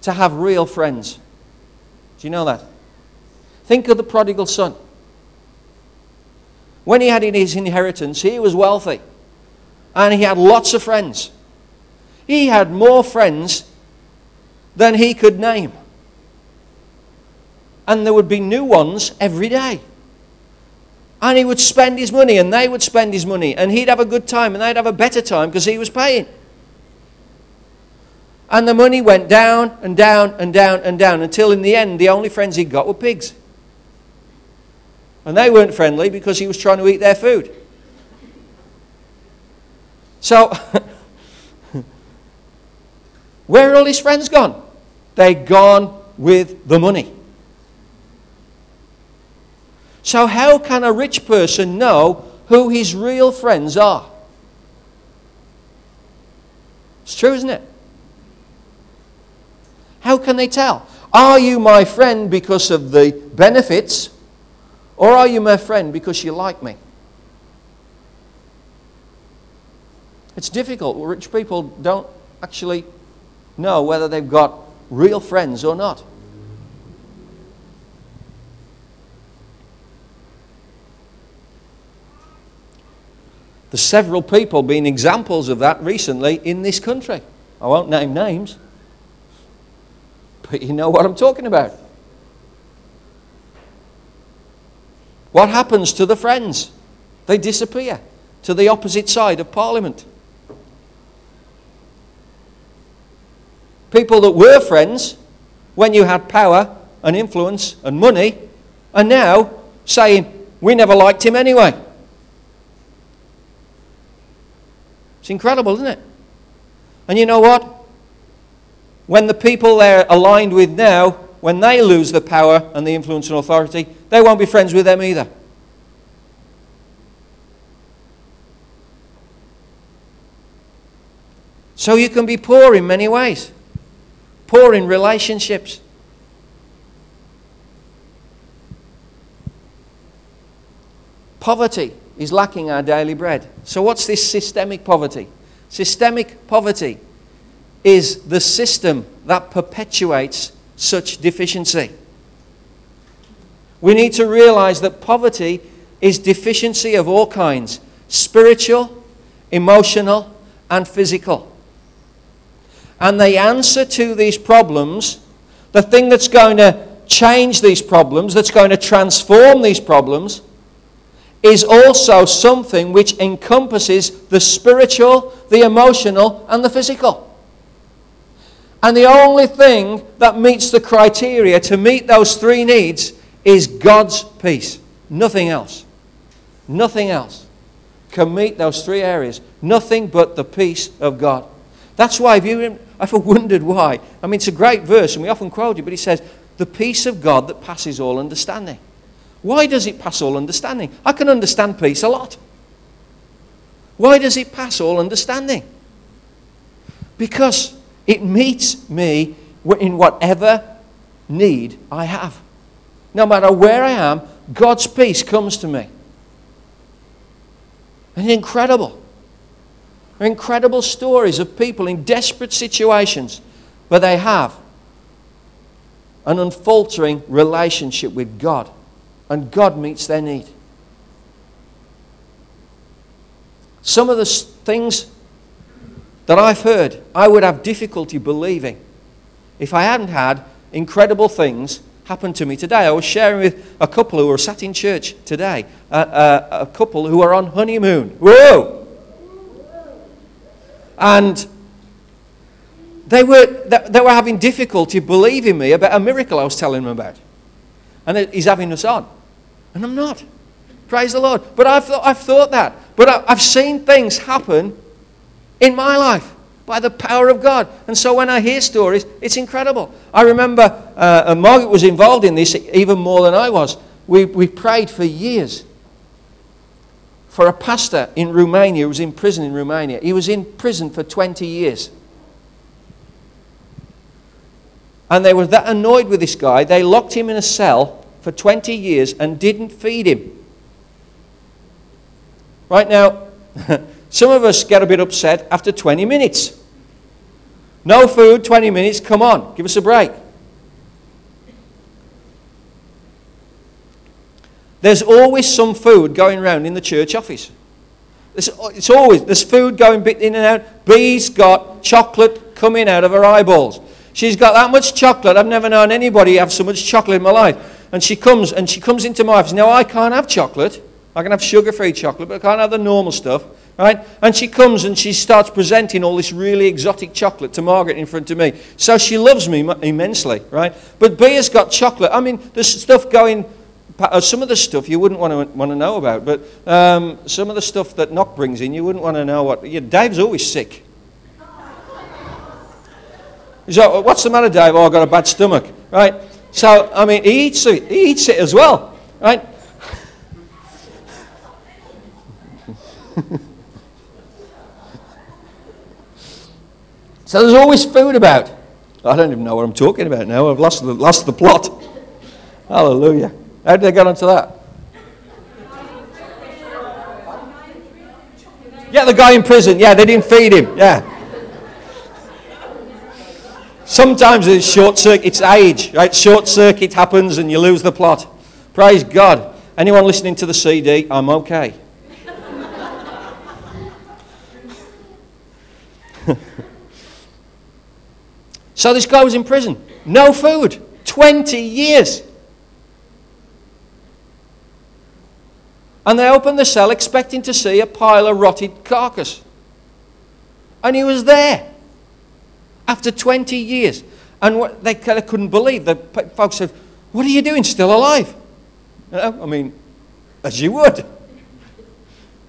S1: to have real friends. Do you know that? Think of the prodigal son. When he had his inheritance, he was wealthy and he had lots of friends. He had more friends than he could name. And there would be new ones every day. And he would spend his money, and they would spend his money, and he'd have a good time, and they'd have a better time because he was paying. And the money went down and down and down and down until in the end, the only friends he got were pigs. And they weren't friendly because he was trying to eat their food. So, where are all his friends gone? They're gone with the money. So, how can a rich person know who his real friends are? It's true, isn't it? How can they tell? Are you my friend because of the benefits or are you my friend because you like me? It's difficult. Rich people don't actually know whether they've got real friends or not. There's several people being examples of that recently in this country. I won't name names, but you know what I'm talking about. What happens to the friends? They disappear. to the opposite side of Parliament. People that were friends when you had power and influence and money are now saying, We never liked him anyway. It's incredible, isn't it? And you know what? When the people they're aligned with now, when they lose the power and the influence and authority, they won't be friends with them either. So you can be poor in many ways poor in relationships. Poverty is lacking our daily bread. So, what's this systemic poverty? Systemic poverty is the system that perpetuates such deficiency. We need to realize that poverty is deficiency of all kinds spiritual, emotional, and physical. And the answer to these problems, the thing that's going to change these problems, that's going to transform these problems, is also something which encompasses the spiritual, the emotional, and the physical. And the only thing that meets the criteria to meet those three needs is God's peace. Nothing else. Nothing else can meet those three areas. Nothing but the peace of God. That's why, if you ever wondered why, I mean, it's a great verse and we often quote it, but he says, The peace of God that passes all understanding. Why does it pass all understanding? I can understand peace a lot. Why does it pass all understanding? Because it meets me in whatever need I have. No matter where I am, God's peace comes to me. And incredible. Incredible stories of people in desperate situations where they have an unfaltering relationship with God and God meets their need. Some of the things that I've heard, I would have difficulty believing if I hadn't had incredible things happen to me today. I was sharing with a couple who were sat in church today, uh, uh, a couple who are on honeymoon. Whoa! And they were, they were having difficulty believing me about a miracle I was telling them about. And he's having us on. And I'm not. Praise the Lord. But I've, thought, I've thought that. But I've seen things happen in my life by the power of God. And so when I hear stories, it's incredible. I remember uh, Margaret was involved in this even more than I was. We, we prayed for years for a pastor in Romania who was in prison in Romania. He was in prison for 20 years. And they were that annoyed with this guy, they locked him in a cell for 20 years and didn't feed him. Right now, some of us get a bit upset after 20 minutes. No food, 20 minutes, come on, give us a break. There's always some food going around in the church office. It's always, there's food going in and out. Bee's got chocolate coming out of her eyeballs. She's got that much chocolate. I've never known anybody have so much chocolate in my life and she comes and she comes into my office. Now I can't have chocolate. I can have sugar-free chocolate, but I can't have the normal stuff, right? And she comes and she starts presenting all this really exotic chocolate to Margaret in front of me. So she loves me immensely, right? But B has got chocolate. I mean, there's stuff going. Uh, some of the stuff you wouldn't want to want to know about, but um, some of the stuff that Knock brings in, you wouldn't want to know what. Yeah, Dave's always sick. Like, what's the matter, Dave? Oh, I've got a bad stomach, right? So, I mean, he eats it, he eats it as well, right? so there's always food about. I don't even know what I'm talking about now. I've lost the, lost the plot. Hallelujah. How did they get onto that? Yeah, the guy in prison. Yeah, they didn't feed him. Yeah. Sometimes it's short circuit, it's age, right? Short circuit happens and you lose the plot. Praise God. Anyone listening to the CD, I'm okay. so this guy was in prison. No food. 20 years. And they opened the cell expecting to see a pile of rotted carcass. And he was there after 20 years. And what, they kind of couldn't believe. The folks said, What are you doing still alive? You know, I mean, as you would.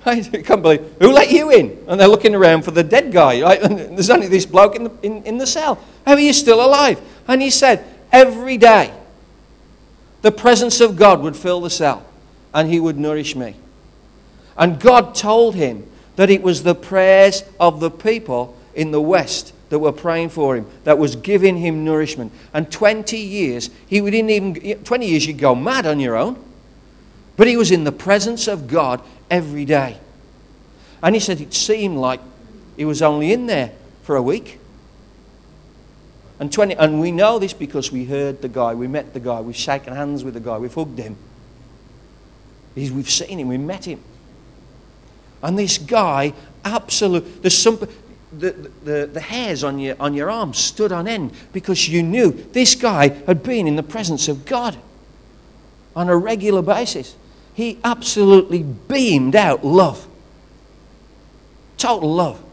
S1: I can't believe who let you in? And they're looking around for the dead guy. Right? And there's only this bloke in the, in, in the cell. How are you still alive? And he said, Every day, the presence of God would fill the cell and he would nourish me. And God told him that it was the prayers of the people in the West that were praying for him that was giving him nourishment. And 20 years, he didn't even, 20 years you'd go mad on your own. But he was in the presence of God every day. And he said it seemed like he was only in there for a week. And, 20, and we know this because we heard the guy, we met the guy, we've shaken hands with the guy, we've hugged him. He's, we've seen him, we met him. And this guy, absolute, there's some, the, the, the hairs on your, on your arms stood on end because you knew this guy had been in the presence of God on a regular basis. He absolutely beamed out love. Total love.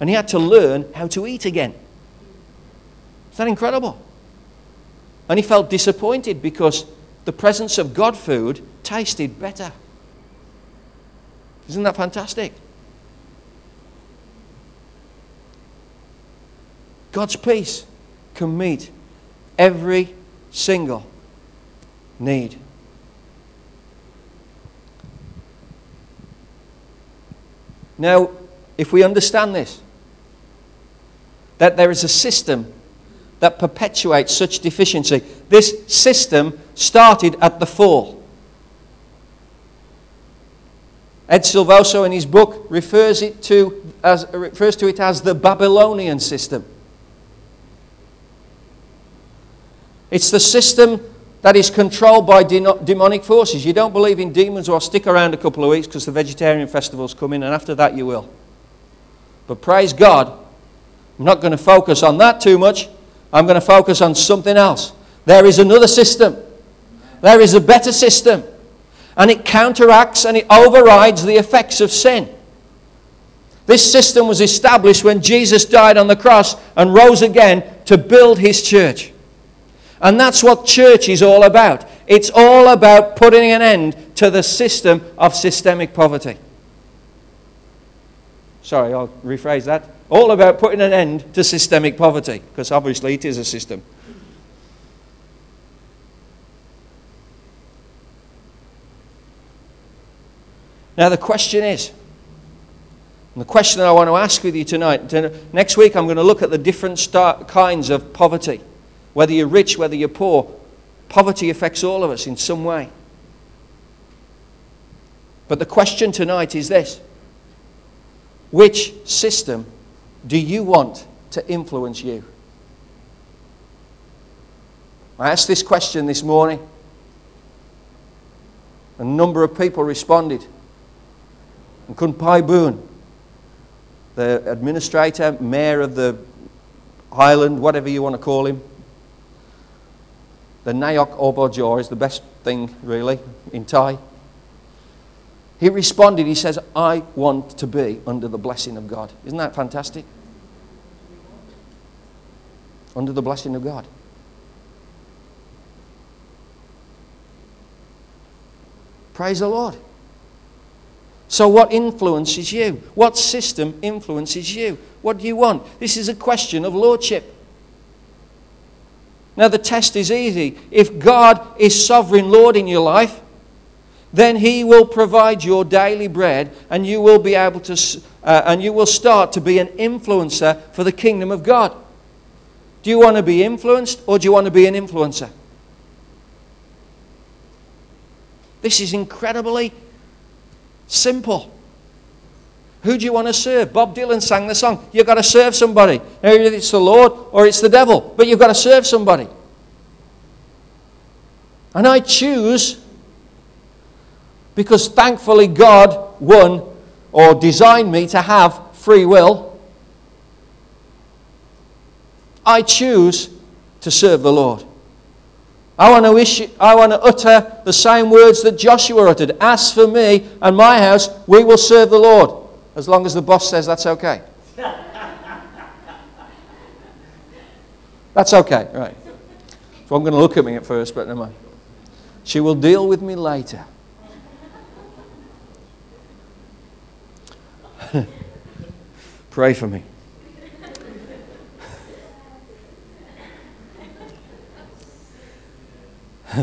S1: and he had to learn how to eat again. Is that incredible? And he felt disappointed because the presence of God food tasted better. Isn't that fantastic? God's peace can meet every single need. Now, if we understand this, that there is a system that perpetuates such deficiency. This system started at the fall. Ed Silvoso, in his book, refers, it to as, refers to it as the Babylonian system. It's the system that is controlled by demonic forces. You don't believe in demons, or stick around a couple of weeks because the vegetarian festivals coming, and after that you will. But praise God, I'm not going to focus on that too much. I'm going to focus on something else. There is another system. There is a better system. And it counteracts and it overrides the effects of sin. This system was established when Jesus died on the cross and rose again to build his church. And that's what church is all about. It's all about putting an end to the system of systemic poverty. Sorry, I'll rephrase that all about putting an end to systemic poverty, because obviously it is a system. Now, the question is, and the question I want to ask with you tonight, next week I'm going to look at the different kinds of poverty. Whether you're rich, whether you're poor, poverty affects all of us in some way. But the question tonight is this Which system do you want to influence you? I asked this question this morning. A number of people responded. And Kunpai Boon, the administrator, mayor of the island, whatever you want to call him, the Nayok Obojor is the best thing, really, in Thai. He responded, he says, I want to be under the blessing of God. Isn't that fantastic? Under the blessing of God. Praise the Lord. So, what influences you? What system influences you? What do you want? This is a question of lordship. Now, the test is easy. If God is sovereign Lord in your life, then he will provide your daily bread and you will be able to uh, and you will start to be an influencer for the kingdom of god. Do you want to be influenced or do you want to be an influencer? This is incredibly simple who do you want to serve bob dylan sang the song you've got to serve somebody either it's the lord or it's the devil but you've got to serve somebody and i choose because thankfully God won or designed me to have free will. I choose to serve the Lord. I want to issue, I want to utter the same words that Joshua uttered. As for me and my house, we will serve the Lord. As long as the boss says that's okay. That's okay, right. So I'm going to look at me at first, but never mind. She will deal with me later. Pray for me.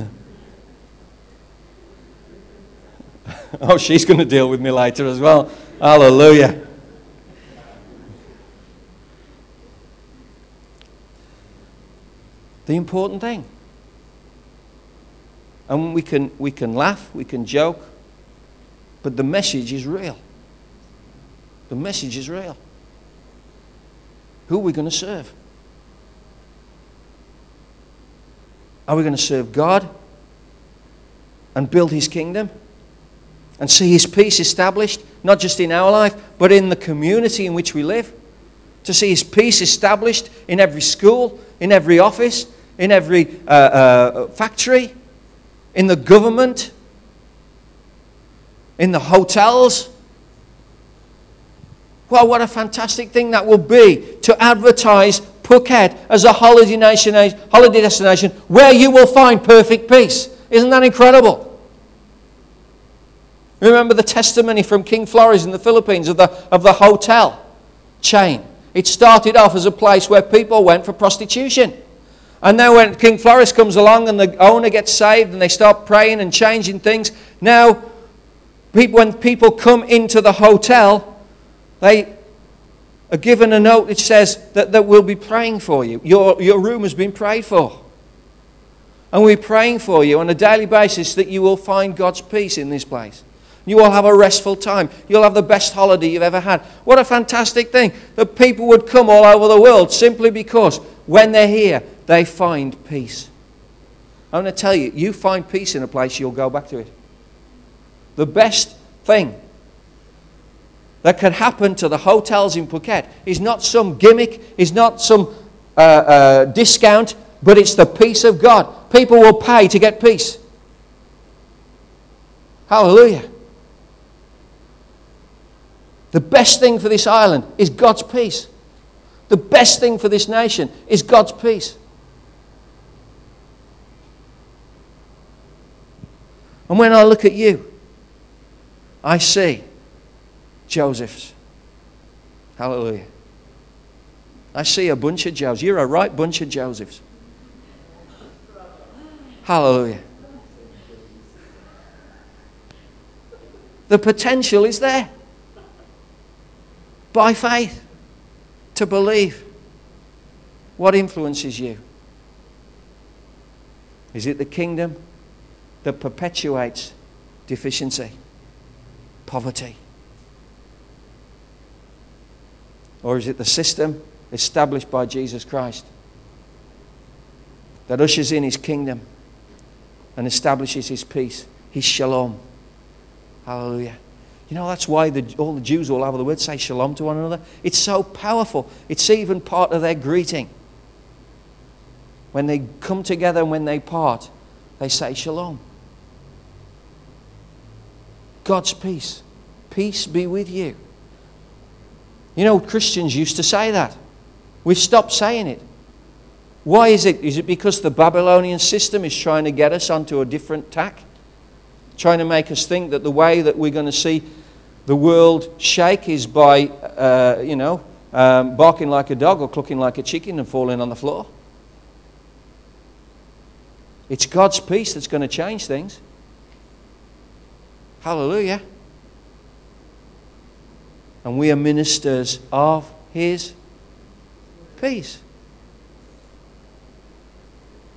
S1: oh, she's going to deal with me later as well. Hallelujah. The important thing. And we can, we can laugh, we can joke, but the message is real. The message is real. Who are we going to serve? Are we going to serve God and build His kingdom and see His peace established, not just in our life, but in the community in which we live? To see His peace established in every school, in every office, in every uh, uh, factory, in the government, in the hotels. Well, what a fantastic thing that will be to advertise Phuket as a holiday, nation, holiday destination where you will find perfect peace. Isn't that incredible? Remember the testimony from King Flores in the Philippines of the, of the hotel chain. It started off as a place where people went for prostitution. And then when King Flores comes along and the owner gets saved and they start praying and changing things, now people, when people come into the hotel, they are given a note which says that, that we'll be praying for you. Your, your room has been prayed for. And we're praying for you on a daily basis that you will find God's peace in this place. You will have a restful time. You'll have the best holiday you've ever had. What a fantastic thing that people would come all over the world simply because when they're here, they find peace. I'm going to tell you, you find peace in a place, you'll go back to it. The best thing that can happen to the hotels in Phuket is not some gimmick, is not some uh, uh, discount, but it's the peace of God. People will pay to get peace. Hallelujah. The best thing for this island is God's peace. The best thing for this nation is God's peace. And when I look at you, I see Joseph's. Hallelujah. I see a bunch of Josephs. You're a right bunch of Josephs. Hallelujah. The potential is there. By faith, to believe. What influences you? Is it the kingdom that perpetuates deficiency, poverty? Or is it the system established by Jesus Christ that ushers in his kingdom and establishes his peace, his shalom? Hallelujah. You know, that's why the, all the Jews all over the world say shalom to one another. It's so powerful. It's even part of their greeting. When they come together and when they part, they say shalom. God's peace. Peace be with you. You know, Christians used to say that. We've stopped saying it. Why is it? Is it because the Babylonian system is trying to get us onto a different tack? Trying to make us think that the way that we're going to see the world shake is by, uh, you know, um, barking like a dog or clucking like a chicken and falling on the floor? It's God's peace that's going to change things. Hallelujah and we are ministers of His peace.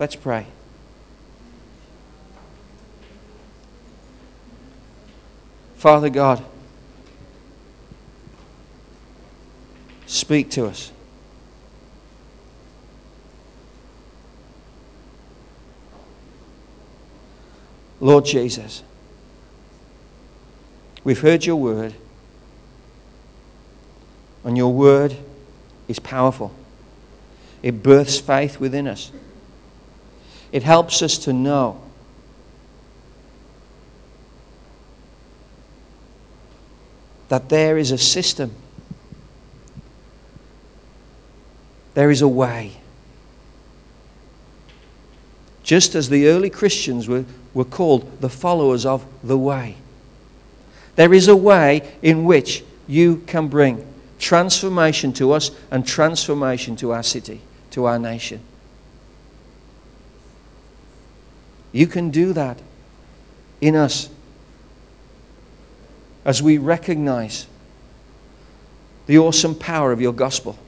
S1: Let's pray. Father God, speak to us. Lord Jesus, we've heard your word. And your word is powerful. It births faith within us. It helps us to know that there is a system, there is a way. Just as the early Christians were, were called the followers of the way. There is a way in which you can bring transformation to us and transformation to our city, to our nation. You can do that in us as we recognize the awesome power of your gospel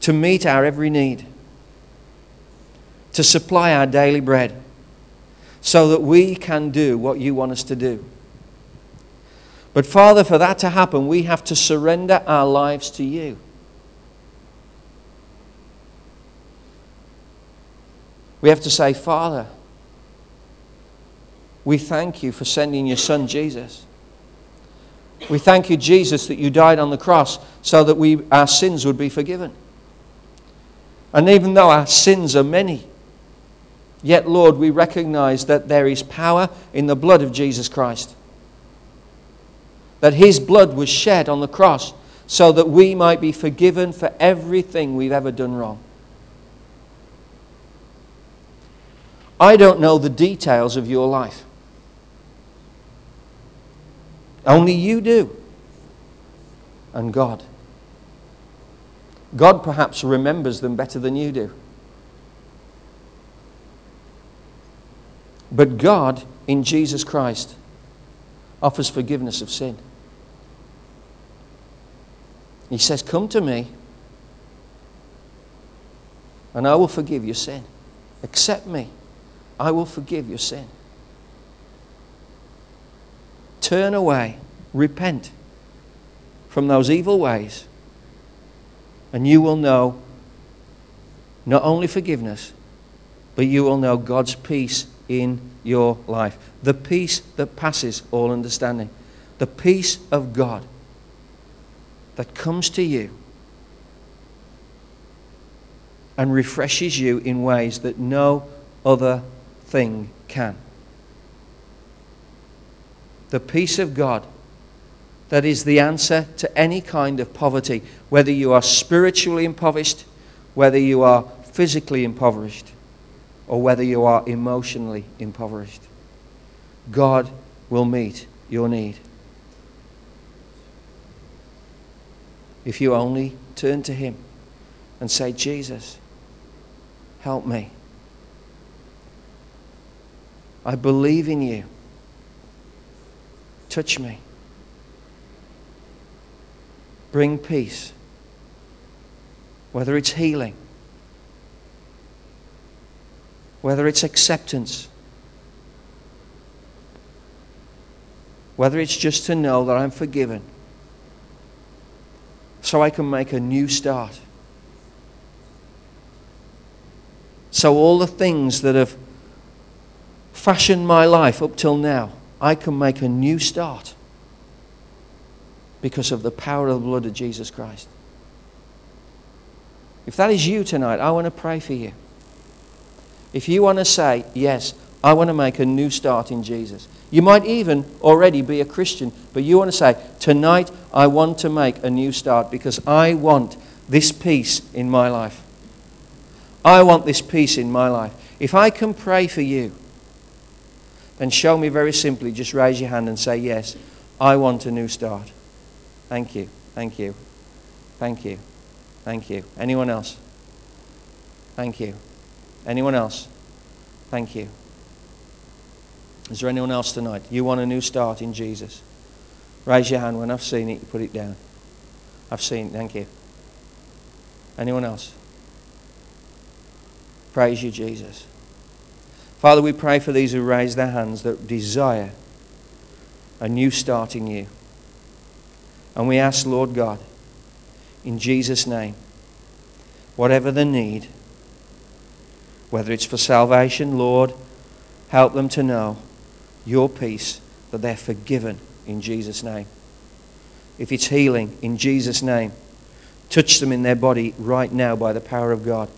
S1: to meet our every need, to supply our daily bread, so that we can do what you want us to do. But, Father, for that to happen, we have to surrender our lives to you. We have to say, Father, we thank you for sending your son Jesus. We thank you, Jesus, that you died on the cross so that we, our sins would be forgiven. And even though our sins are many, yet, Lord, we recognize that there is power in the blood of Jesus Christ. That his blood was shed on the cross so that we might be forgiven for everything we've ever done wrong. I don't know the details of your life. Only you do. And God. God perhaps remembers them better than you do. But God, in Jesus Christ, offers forgiveness of sin. He says, Come to me, and I will forgive your sin. Accept me, I will forgive your sin. Turn away, repent from those evil ways, and you will know not only forgiveness, but you will know God's peace in your life. The peace that passes all understanding. The peace of God that comes to you and refreshes you in ways that no other thing can the peace of God that is the answer to any kind of poverty, whether you are spiritually impoverished, whether you are physically impoverished, or whether you are emotionally impoverished. God will meet your need. If you only turn to Him and say, Jesus, help me. I believe in you. Touch me. Bring peace. Whether it's healing, whether it's acceptance, whether it's just to know that I'm forgiven so I can make a new start. So, all the things that have fashioned my life up till now I can make a new start because of the power of the blood of Jesus Christ. If that is you tonight, I want to pray for you. If you want to say, Yes, I want to make a new start in Jesus. You might even already be a Christian, but you want to say, Tonight I want to make a new start because I want this peace in my life. I want this peace in my life. If I can pray for you, then show me very simply, just raise your hand and say, Yes, I want a new start. Thank you. Thank you. Thank you. Thank you. Anyone else? Thank you. Anyone else? Thank you. Is there anyone else tonight? You want a new start in Jesus? Raise your hand. When I've seen it, you put it down. I've seen it. Thank you. Anyone else? Praise you, Jesus. Father, we pray for these who raise their hands that desire a new start in you. And we ask, Lord God, in Jesus' name, whatever the need, whether it's for salvation, Lord, help them to know your peace, that they're forgiven in Jesus' name. If it's healing, in Jesus' name, touch them in their body right now by the power of God.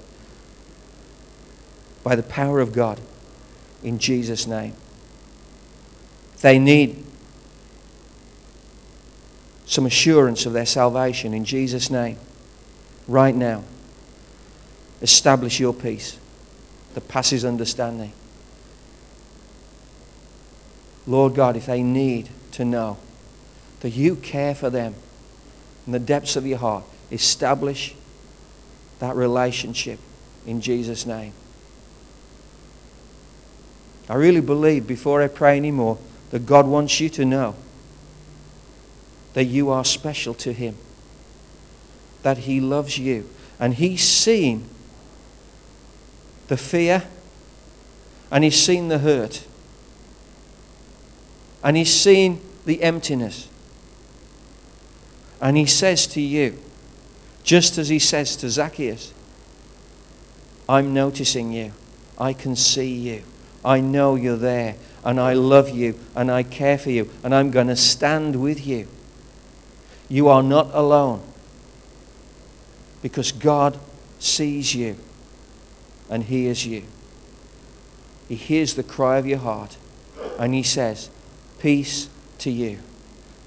S1: by the power of God in Jesus' name. They need some assurance of their salvation in Jesus' name. Right now, establish your peace that passes understanding. Lord God, if they need to know that you care for them in the depths of your heart, establish that relationship in Jesus' name. I really believe, before I pray anymore, that God wants you to know that you are special to Him, that He loves you, and He's seen the fear, and He's seen the hurt, and He's seen the emptiness. And He says to you, just as He says to Zacchaeus, I'm noticing you. I can see you. I know you're there. And I love you. And I care for you. And I'm going to stand with you. You are not alone. Because God sees you and hears you. He hears the cry of your heart. And He says, Peace to you.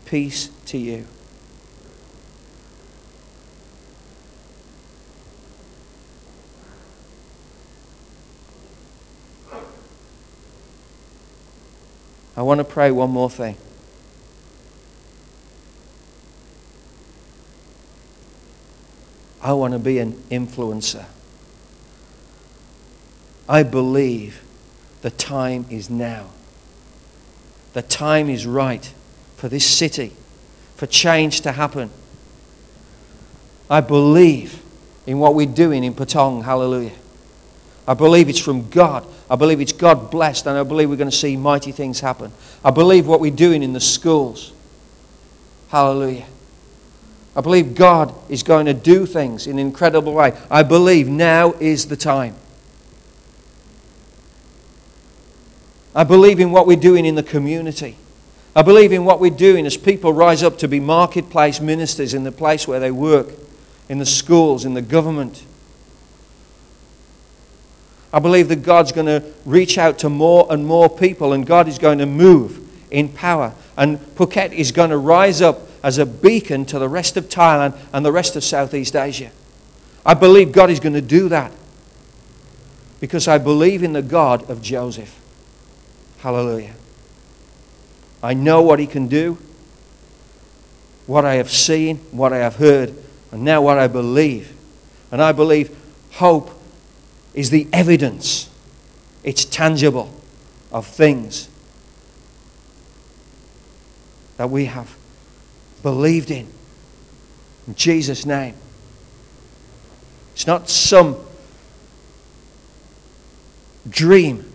S1: Peace to you. I want to pray one more thing. I want to be an influencer. I believe the time is now. The time is right for this city, for change to happen. I believe in what we're doing in Patong. Hallelujah. I believe it's from God. I believe it's God blessed, and I believe we're going to see mighty things happen. I believe what we're doing in the schools. Hallelujah. I believe God is going to do things in an incredible way. I believe now is the time. I believe in what we're doing in the community. I believe in what we're doing as people rise up to be marketplace ministers in the place where they work, in the schools, in the government. I believe that God's going to reach out to more and more people, and God is going to move in power. And Phuket is going to rise up as a beacon to the rest of Thailand and the rest of Southeast Asia. I believe God is going to do that because I believe in the God of Joseph. Hallelujah. I know what he can do, what I have seen, what I have heard, and now what I believe. And I believe hope is the evidence, it's tangible of things that we have believed in. In Jesus' name. It's not some dream,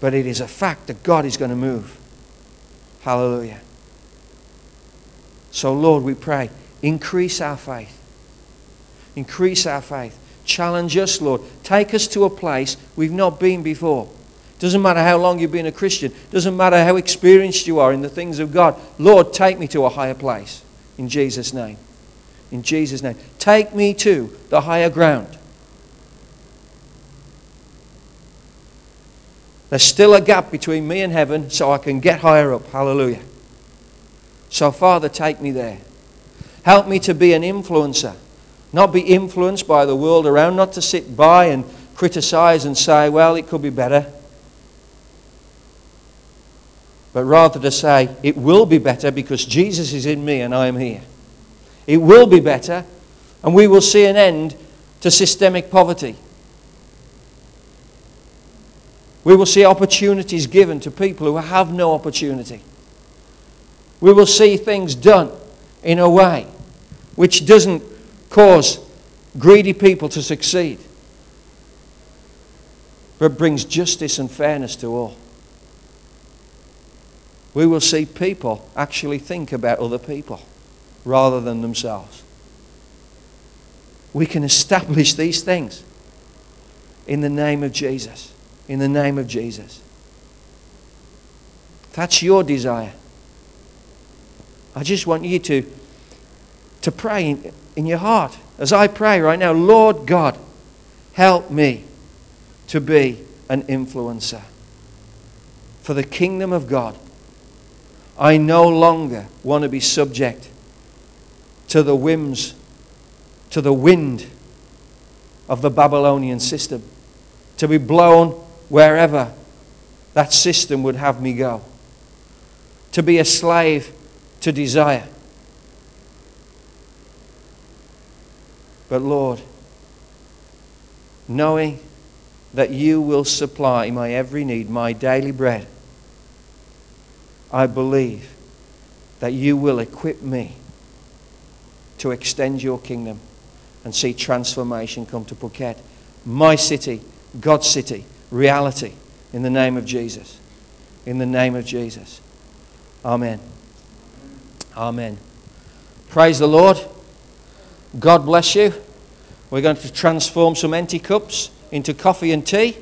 S1: but it is a fact that God is going to move. Hallelujah. So, Lord, we pray, increase our faith. Increase our faith. Challenge us, Lord. Take us to a place we've not been before. Doesn't matter how long you've been a Christian. Doesn't matter how experienced you are in the things of God. Lord, take me to a higher place. In Jesus' name. In Jesus' name. Take me to the higher ground. There's still a gap between me and heaven so I can get higher up. Hallelujah. So, Father, take me there. Help me to be an influencer not be influenced by the world around, not to sit by and criticize and say, well, it could be better. But rather to say, it will be better because Jesus is in me and I am here. It will be better, and we will see an end to systemic poverty. We will see opportunities given to people who have no opportunity. We will see things done in a way which doesn't cause greedy people to succeed, but brings justice and fairness to all. We will see people actually think about other people rather than themselves. We can establish these things in the name of Jesus. In the name of Jesus. That's your desire. I just want you to, to pray in your heart as I pray right now, Lord God, Help me to be an influencer for the kingdom of God. I no longer want to be subject to the whims, to the wind of the Babylonian system, to be blown wherever that system would have me go, to be a slave to desire. But Lord, knowing that you will supply my every need, my daily bread, I believe that you will equip me to extend your kingdom and see transformation come to Phuket. My city, God's city, reality in the name of Jesus. In the name of Jesus. Amen. Amen. Praise the Lord. God bless you. We're going to transform some empty cups into coffee and tea.